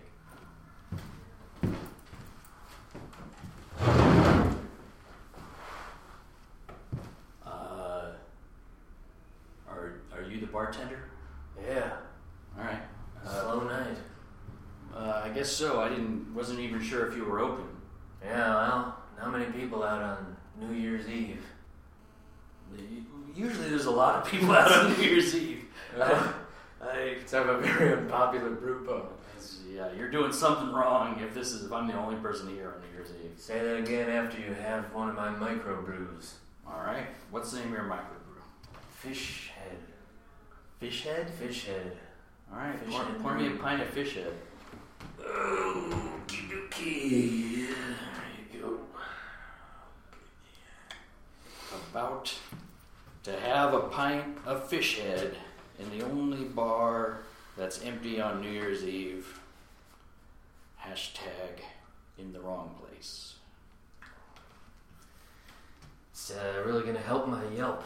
Uh, are are you the bartender? Yeah, All right. Uh, slow night. uh, I guess so. I didn't wasn't even sure if you were open. Yeah, well, not many people out on New Year's Eve. Usually, there's a lot of people out on New Year's Eve. Uh, I, I have a very unpopular brew pub. Yeah, you're doing something wrong if this is if I'm the only person here on New Year's Eve. Say that again after you have one of my micro brews. All right. What's the name of your microbrew? Fish head. Fish head. Fish head. All right. Fish Pour, pour me a pint of fish head. Oh, Okay. There you go. About to have a pint of fish head in the only bar that's empty on New Year's Eve. Hashtag in the wrong place. It's uh, really gonna help my Yelp.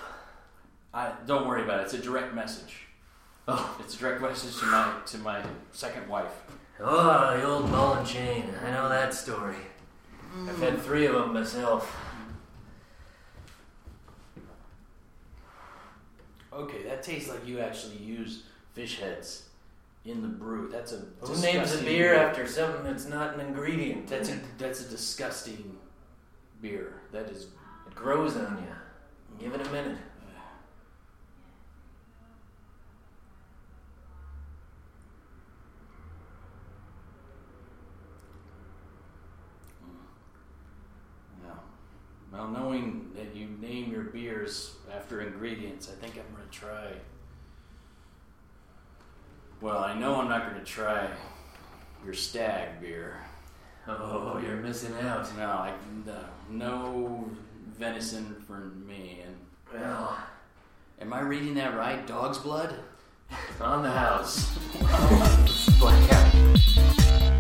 I don't worry about it. It's a direct message. Oh, It's a direct message to my to my second wife. oh, the old ball and chain. I know that story. I've had three of them myself. Okay, that tastes like you actually use fish heads in the brew. That's a Who names a beer after something that's not an ingredient? That's a that's a disgusting beer. That is It grows on you. Give it a minute. Mm. yeah. Well, knowing that you name your beers after ingredients, I think I'm gonna try. Well, I know I'm not gonna try your stag beer. Oh, you're missing out. No, I, no, no venison for me. And Well, am I reading that right? Dog's blood. on the house. Blackout.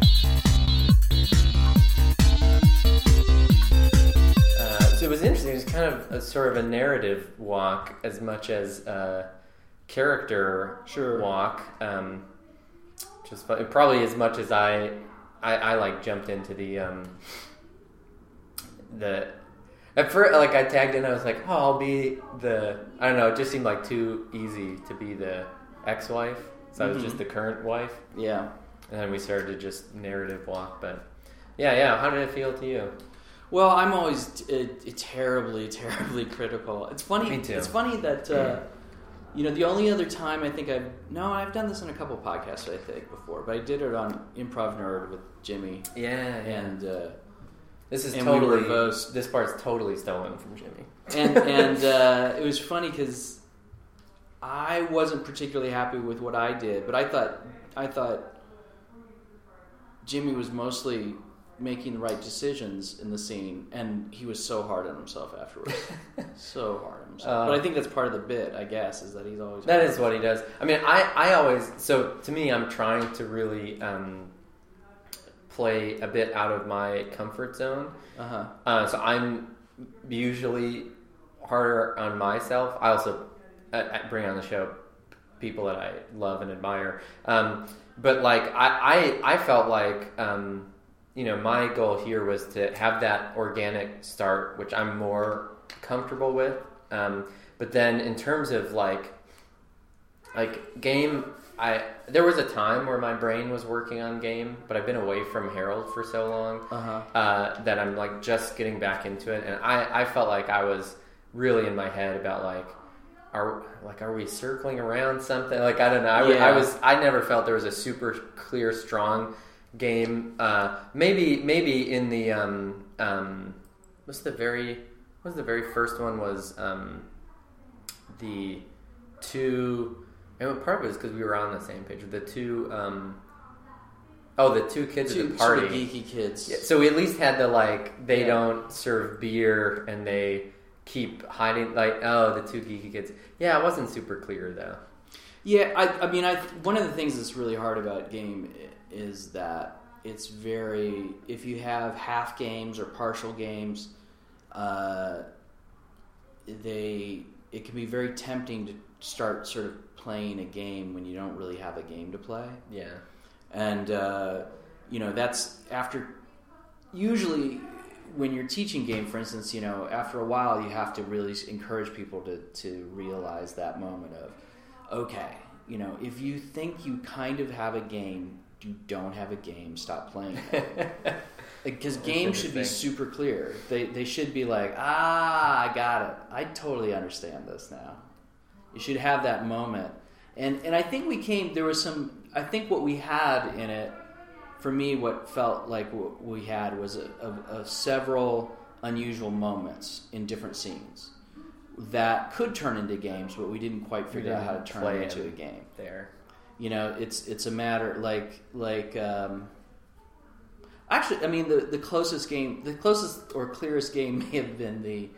Interesting. It was kind of a sort of a narrative walk as much as a character Sure. walk. Um, just probably as much as I, I, I like jumped into the um, the at first like I tagged in. I was like, oh, I'll be the I don't know. It just seemed like too easy to be the ex-wife. So I was just Mhm. the current wife, Yeah. and then we started to just narrative walk. But yeah, yeah. How did it feel to you? Well, I'm always t- uh, terribly, terribly critical. It's funny. Me too. It's funny that uh, you know the only other time I think I've no, I've done this in a couple podcasts I think before, but I did it on Improv Nerd with Jimmy, Yeah, and uh, this is and we totally both- this part's totally stolen from Jimmy. and and uh, it was funny because I wasn't particularly happy with what I did, but I thought I thought Jimmy was mostly making the right decisions in the scene, and he was so hard on himself afterwards, so hard on himself. Uh, but I think that's part of the bit, I guess, is that he's always That is what he does. I mean, I, I always so to me, I'm trying to really um, play a bit out of my comfort zone. uh huh. Uh, so I'm usually harder on myself. I also I, I bring on the show people that I love and admire. Um, but like I, I, I felt like um, you know my goal here was to have that organic start, which I'm more comfortable with. Um, but then in terms of like like game I there was a time where my brain was working on game, but I've been away from Harold for so long Uh huh. uh, that I'm like just getting back into it, and I, I felt like I was really in my head about like are like are we circling around something like I don't know I, Yeah. was I never felt there was a super clear strong game uh, maybe maybe in the um, um, what's the very was the very first one was um, the two and what part of it is because we were on the same page the two um, oh the two kids at the party geeky kids. yeah, so we at least had the like they Yeah. don't serve beer and they keep hiding like oh the two geeky kids. Yeah, it wasn't super clear though. Yeah, I, I mean, I one of the things that's really hard about game is that it's very if you have half games or partial games, uh, they it can be very tempting to start sort of playing a game when you don't really have a game to play, Yeah. and uh, you know that's after usually when you're teaching game, for instance, you know, after a while, you have to really encourage people to, to realize that moment of, okay, you know, if you think you kind of have a game, you don't have a game, stop playing. Because That's games should be super clear. They, they should be like, ah, I got it. I totally understand this now. You should have that moment. and and I think we came. There was some. I think what we had in it, for me, what felt like what we had was a, a, a several unusual moments in different scenes that could turn into games, but we didn't quite figure out how to turn it into a game. There. You know, it's it's a matter like like. Um, actually, I mean, the the closest game, the closest or clearest game may have been the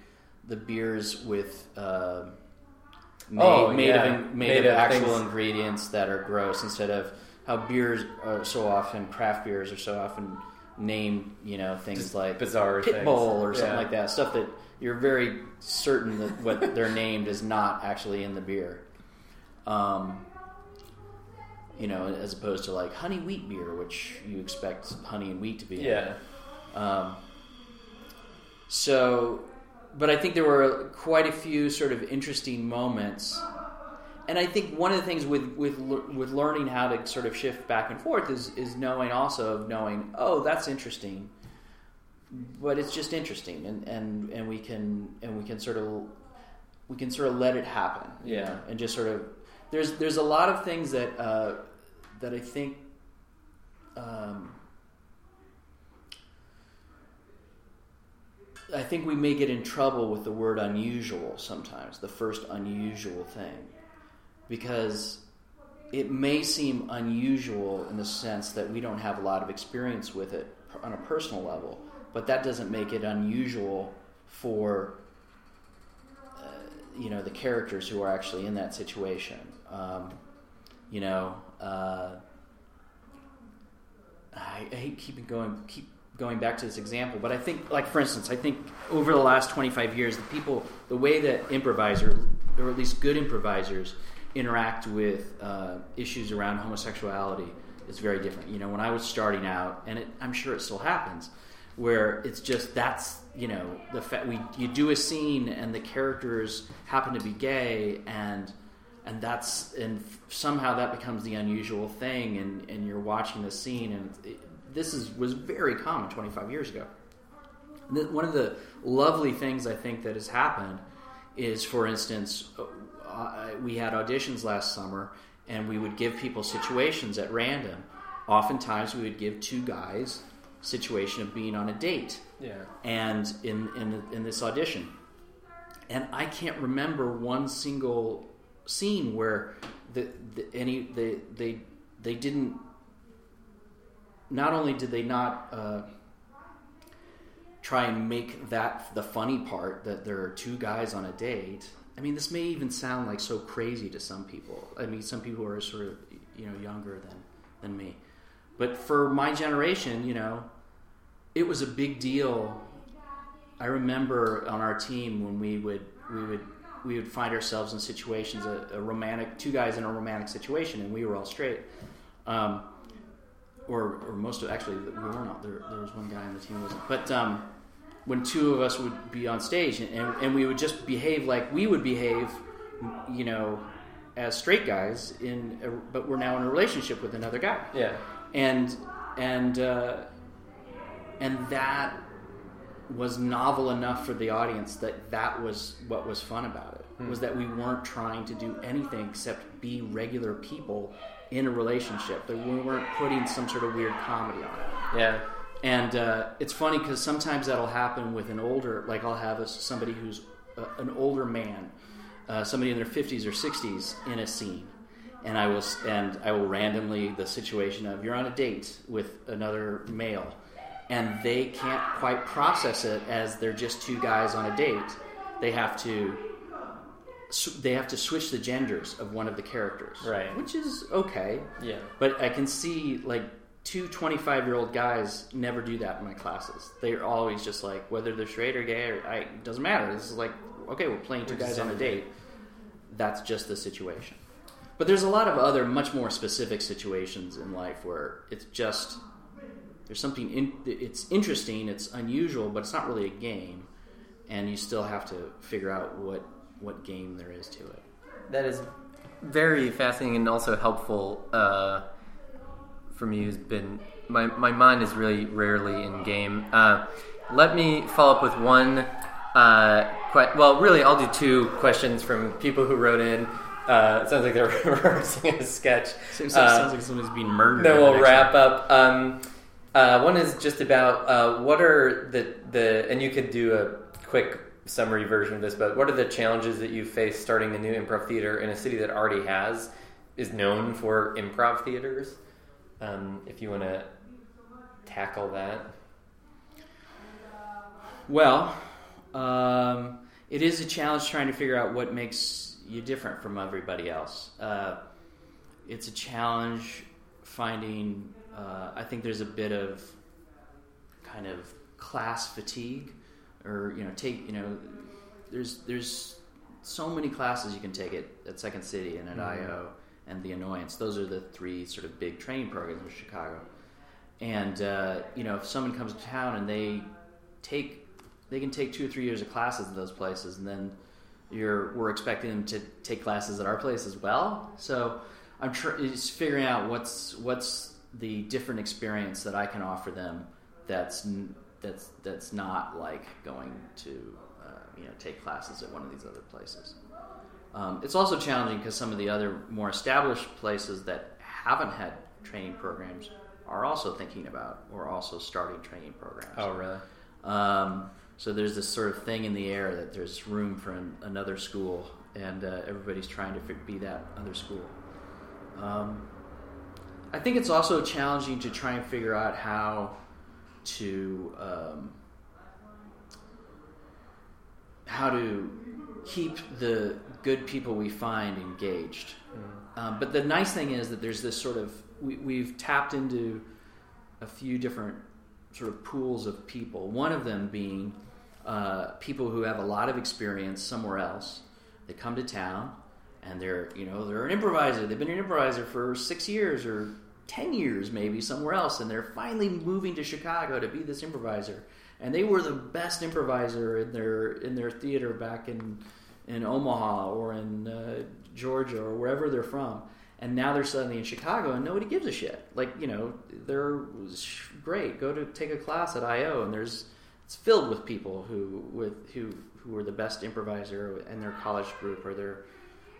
the beers with. Uh, made, Oh, made yeah. of made, Made of of actual things- ingredients that are gross instead of how beers are so often craft beers are so often named you know things Just like bizarre pit things. bull or something Yeah. like that stuff that you're very certain that what they're named is not actually in the beer um, you know as opposed to like honey wheat beer which you expect honey and wheat to be Yeah. um, so, but I think there were quite a few sort of interesting moments, and I think one of the things with with with learning how to sort of shift back and forth is is knowing also of knowing oh that's interesting, but it's just interesting, and and and we can and we can sort of we can sort of let it happen, you Yeah. know, and just sort of there's there's a lot of things that uh, that I think. Um, I think we may get in trouble with the word unusual sometimes, the first unusual thing, because it may seem unusual in the sense that we don't have a lot of experience with it on a personal level, but that doesn't make it unusual for uh, you know the characters who are actually in that situation. Um, you know, uh, I, I hate keeping going, keep going back to this example, but I think, like for instance, I think over the last twenty five years, the people, the way that improviser, or at least good improvisers, interact with uh, issues around homosexuality is very different. You know, when I was starting out, and it, I'm sure it still happens, where it's just that's you know the fa- we you do a scene and the characters happen to be gay and and that's and somehow that becomes the unusual thing and and you're watching the scene and it, this is was very common 25 years ago. One of the lovely things i think that has happened is for instance uh, we had auditions last summer and we would give people situations at random. Oftentimes we would give two guys situation of being on a date Yeah. and in, in in this audition. And i can't remember one single scene where the, the any they they they didn't not only did they not uh, try and make that the funny part that there are two guys on a date i mean this may even sound like so crazy to some people i mean some people are sort of you know younger than than me but for my generation you know it was a big deal. I remember on our team when we would we would we would find ourselves in situations a, a romantic two guys in a romantic situation and we were all straight, um, or or most of actually we were not. There, there was one guy on the team wasn't, but um, when two of us would be on stage and, and, we would just behave like we would behave, you know, as straight guys in, a, but we're now in a relationship with another guy Yeah. and and uh, and that was novel enough for the audience that that was what was fun about it was that we weren't trying to do anything except be regular people in a relationship that we weren't putting some sort of weird comedy on it. Yeah. and uh, it's funny because sometimes that'll happen with an older, like I'll have a, somebody who's uh, an older man, uh, somebody in their fifties or sixties in a scene, and I will and I will randomly the situation of you're on a date with another male, and they can't quite process it as they're just two guys on a date. They have to. They have to switch the genders of one of the characters, Right. Which is okay, Yeah. but I can see like two 25 year old guys never do that in my classes. They're always just like, whether they're straight or gay, or I, it doesn't matter. This is like, okay, we're playing two We're guys on a date. That's just the situation. But there's a lot of other, much more specific situations in life where it's just, there's something, in, it's interesting, it's unusual, but it's not really a game. And you still have to figure out what, what game there is to it. That is very fascinating and also helpful uh, for me. Has been my my mind is really rarely in game. Uh, let me follow up with one. Uh, que- well, really, I'll do two questions from people who wrote in. Uh, it sounds like they're rehearsing a sketch. Seems Uh, like, sounds like somebody's being murdered. Then we'll wrap up. Um, uh, one is just about uh, what are the the and you could do a quick summary version of this, but what are the challenges that you face starting a new improv theater in a city that already has is known for improv theaters? Um, if you want to tackle that, Well, um, it is a challenge trying to figure out what makes you different from everybody else. Uh, it's a challenge finding. Uh, I think there's a bit of kind of class fatigue, or you know, take you know, there's there's so many classes you can take at, at Second City and at Mhm. IO and the Annoyance. Those are the three sort of big training programs in Chicago. And uh, you know, if someone comes to town and they take they can take two or three years of classes in those places, and then you're we're expecting them to take classes at our place as well. So I'm tr- figuring out what's what's the different experience that I can offer them that's that's that's not like going to uh, you know take classes at one of these other places. Um, it's also challenging because some of the other more established places that haven't had training programs are also thinking about or also starting training programs. oh really? Um, so there's this sort of thing in the air that there's room for an, another school, and uh, everybody's trying to be that other school. Um, I think it's also challenging to try and figure out how to um, how to keep the good people we find engaged. Um, but the nice thing is that there's this sort of we, we've tapped into a few different sort of pools of people. One of them being uh, people who have a lot of experience somewhere else. They come to town and they're you know they're an improviser. They've been an improviser for six years or ten years maybe somewhere else, and they're finally moving to Chicago to be this improviser. And they were the best improviser in their in their theater back in in Omaha or in uh, Georgia or wherever they're from. And now they're suddenly in Chicago and nobody gives a shit. Like, you know, they're great. Go to take a class at IO and there's it's filled with people who with who who are the best improviser in their college group or their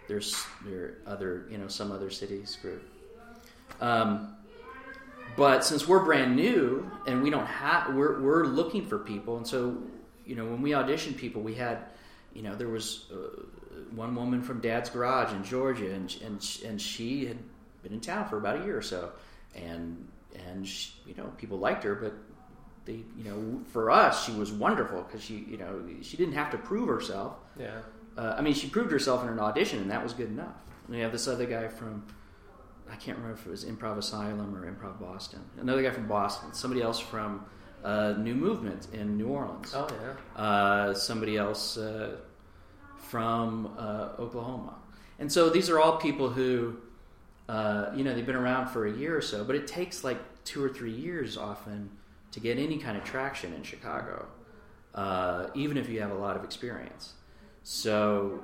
their s- their other, you know, some other cities group. Um, but since we're brand new and we don't have, we're, we're looking for people. And so, you know, when we auditioned people, we had, you know, there was uh, one woman from Dad's Garage in Georgia, and and and she had been in town for about a year or so, and and she, you know, people liked her, but they, you know, for us, she was wonderful because she, you know, she didn't have to prove herself. Yeah. Uh, I mean, she proved herself in an audition, and that was good enough. And we have this other guy from, I can't remember if it was Improv Asylum or Improv Boston. Another guy from Boston. Somebody else from uh, New Movement in New Orleans. Oh yeah. Uh, somebody else uh, from uh, Oklahoma. And so these are all people who, uh, you know, they've been around for a year or so, but it takes like two or three years often to get any kind of traction in Chicago, uh, even if you have a lot of experience. So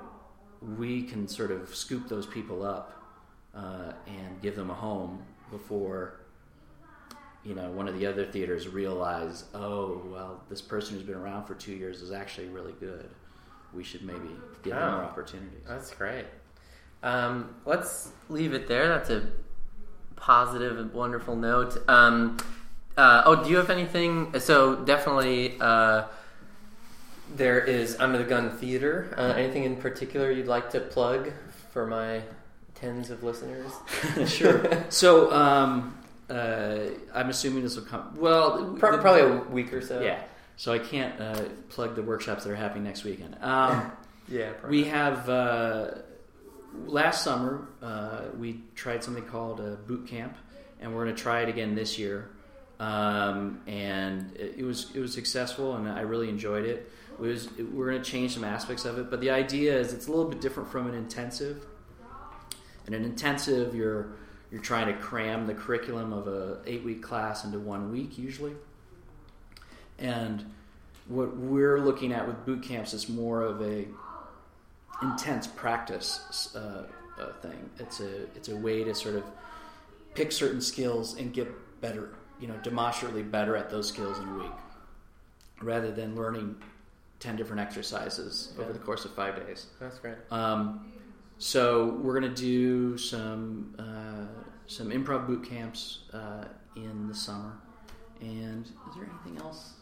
we can sort of scoop those people up uh, and give them a home before you know one of the other theaters realize oh well this person who's been around for two years is actually really good we should maybe give them Oh. more opportunities That's great. Um, let's leave it there. That's a positive and wonderful note. Um, uh, oh, do you have anything? So definitely, uh, there is Under the Gun Theater. Uh, anything in particular you'd like to plug for my tens of listeners? sure so um, uh, i'm assuming this will come well Pro- the- probably a week or so. yeah so i can't uh, plug the workshops that are happening next weekend um, Yeah. Probably. We have uh, last summer uh, we tried something called a boot camp, and we're going to try it again this year. Um, and it, it was it was successful, and I really enjoyed it. It was we're going to change some aspects of it, but the idea is it's a little bit different from an intensive. In an intensive, you're you're trying to cram the curriculum of a eight week class into one week usually, and what we're looking at with boot camps is more of a intense practice uh, uh, thing. It's a it's a way to sort of pick certain skills and get better, you know, demonstrably better at those skills in a week, rather than learning ten different exercises Yeah. over the course of five days. That's great. Um, so we're gonna do some uh, some improv boot camps uh, in the summer. And is there anything else?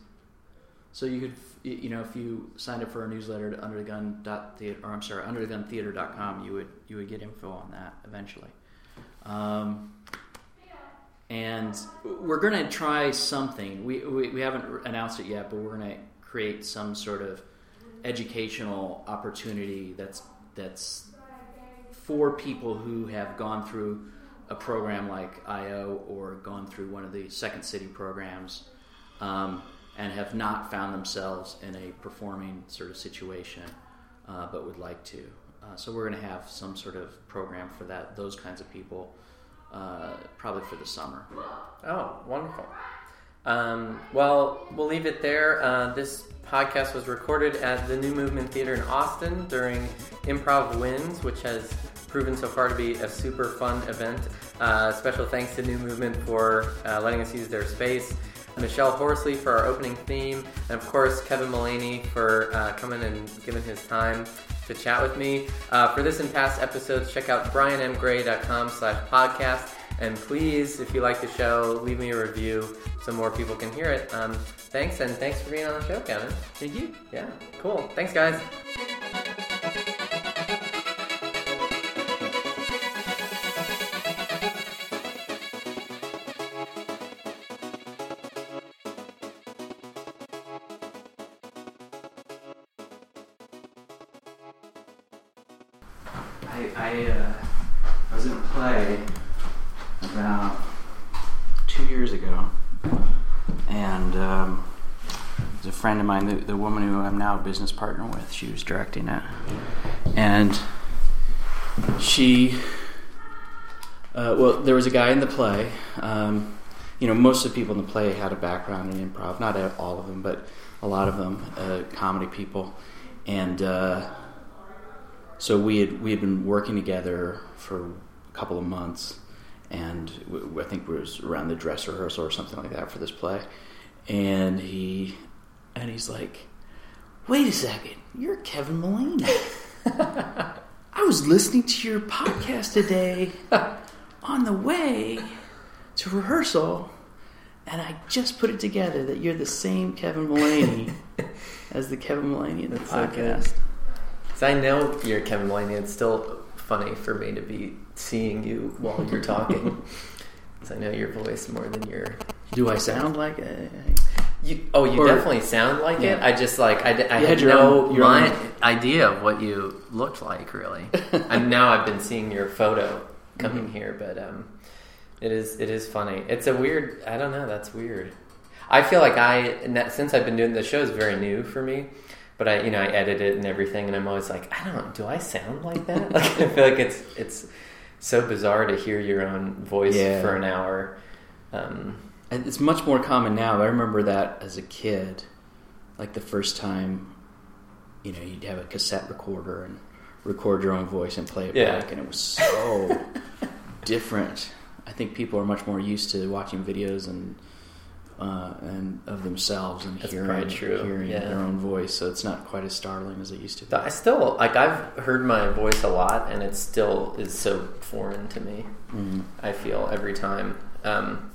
So you could, you know, if you signed up for our newsletter to underthegun.theater, or I'm sorry, undertheguntheater.com, you would you would get info on that eventually. Um, and we're going to try something. We, we, we haven't announced it yet, but we're going to create some sort of educational opportunity that's that's for people who have gone through a program like IO or gone through one of the Second City programs um, and have not found themselves in a performing sort of situation, uh, but would like to. Uh, so we're going to have some sort of program for that, those kinds of people, uh, probably for the summer. Oh, wonderful. Um, well, we'll leave it there. Uh, this podcast was recorded at the New Movement Theater in Austin during Improv Wins, which has proven so far to be a super fun event. Uh, special thanks to New Movement for uh, letting us use their space. Michelle Horsley for our opening theme, and of course Kevin Mullaney for uh, coming and giving his time to chat with me. Uh, for this and past episodes, check out brianmgray.com slash podcast. And please, if you like the show, leave me a review so more people can hear it. Um, thanks, and thanks for being on the show, Kevin. Thank you. Yeah, cool. Thanks, guys. Ago, and um, there's a friend of mine, the, the woman who I'm now a business partner with, she was directing it, and she, uh, well, there was a guy in the play. Um, you know, most of the people in the play had a background in improv, not all of them, but a lot of them, uh, comedy people, and. Uh, so we had we had been working together for a couple of months, and I think it was around the dress rehearsal or something like that for this play. And he and he's like, "Wait a second, you're Kevin Mullaney. I was listening to your podcast today on the way to rehearsal." And I just put it together that you're the same Kevin Mullaney as the Kevin Mullaney in the That's podcast. So I know you're Kevin Mullaney. It's still funny for me to be seeing you while you're talking. 'Cause I know your voice more than your. Do I sound like a, You, oh, you Or- definitely sound like it. I just like I, You had had no own- my own- idea of what you looked like really. and now I've been seeing your photo coming Mhm. here, but um, it is it is funny. It's a weird. I don't know. That's weird. I feel like I since I've been doing the show is very new for me. But I, you know, I edit it and everything, and I'm always like, I don't. Do I sound like that? Like I feel like it's it's so bizarre to hear your own voice Yeah. for an hour. Um, And It's much more common now. I remember that as a kid, like the first time, you know, you'd have a cassette recorder and record your own voice and play it Yeah. back, and it was so different. I think people are much more used to watching videos and uh, and of themselves and That's hearing hearing yeah. their own voice, so it's not quite as startling as it used to be. I still like I've heard my voice a lot, and it still is so foreign to me. Mhm. I feel every time. Um,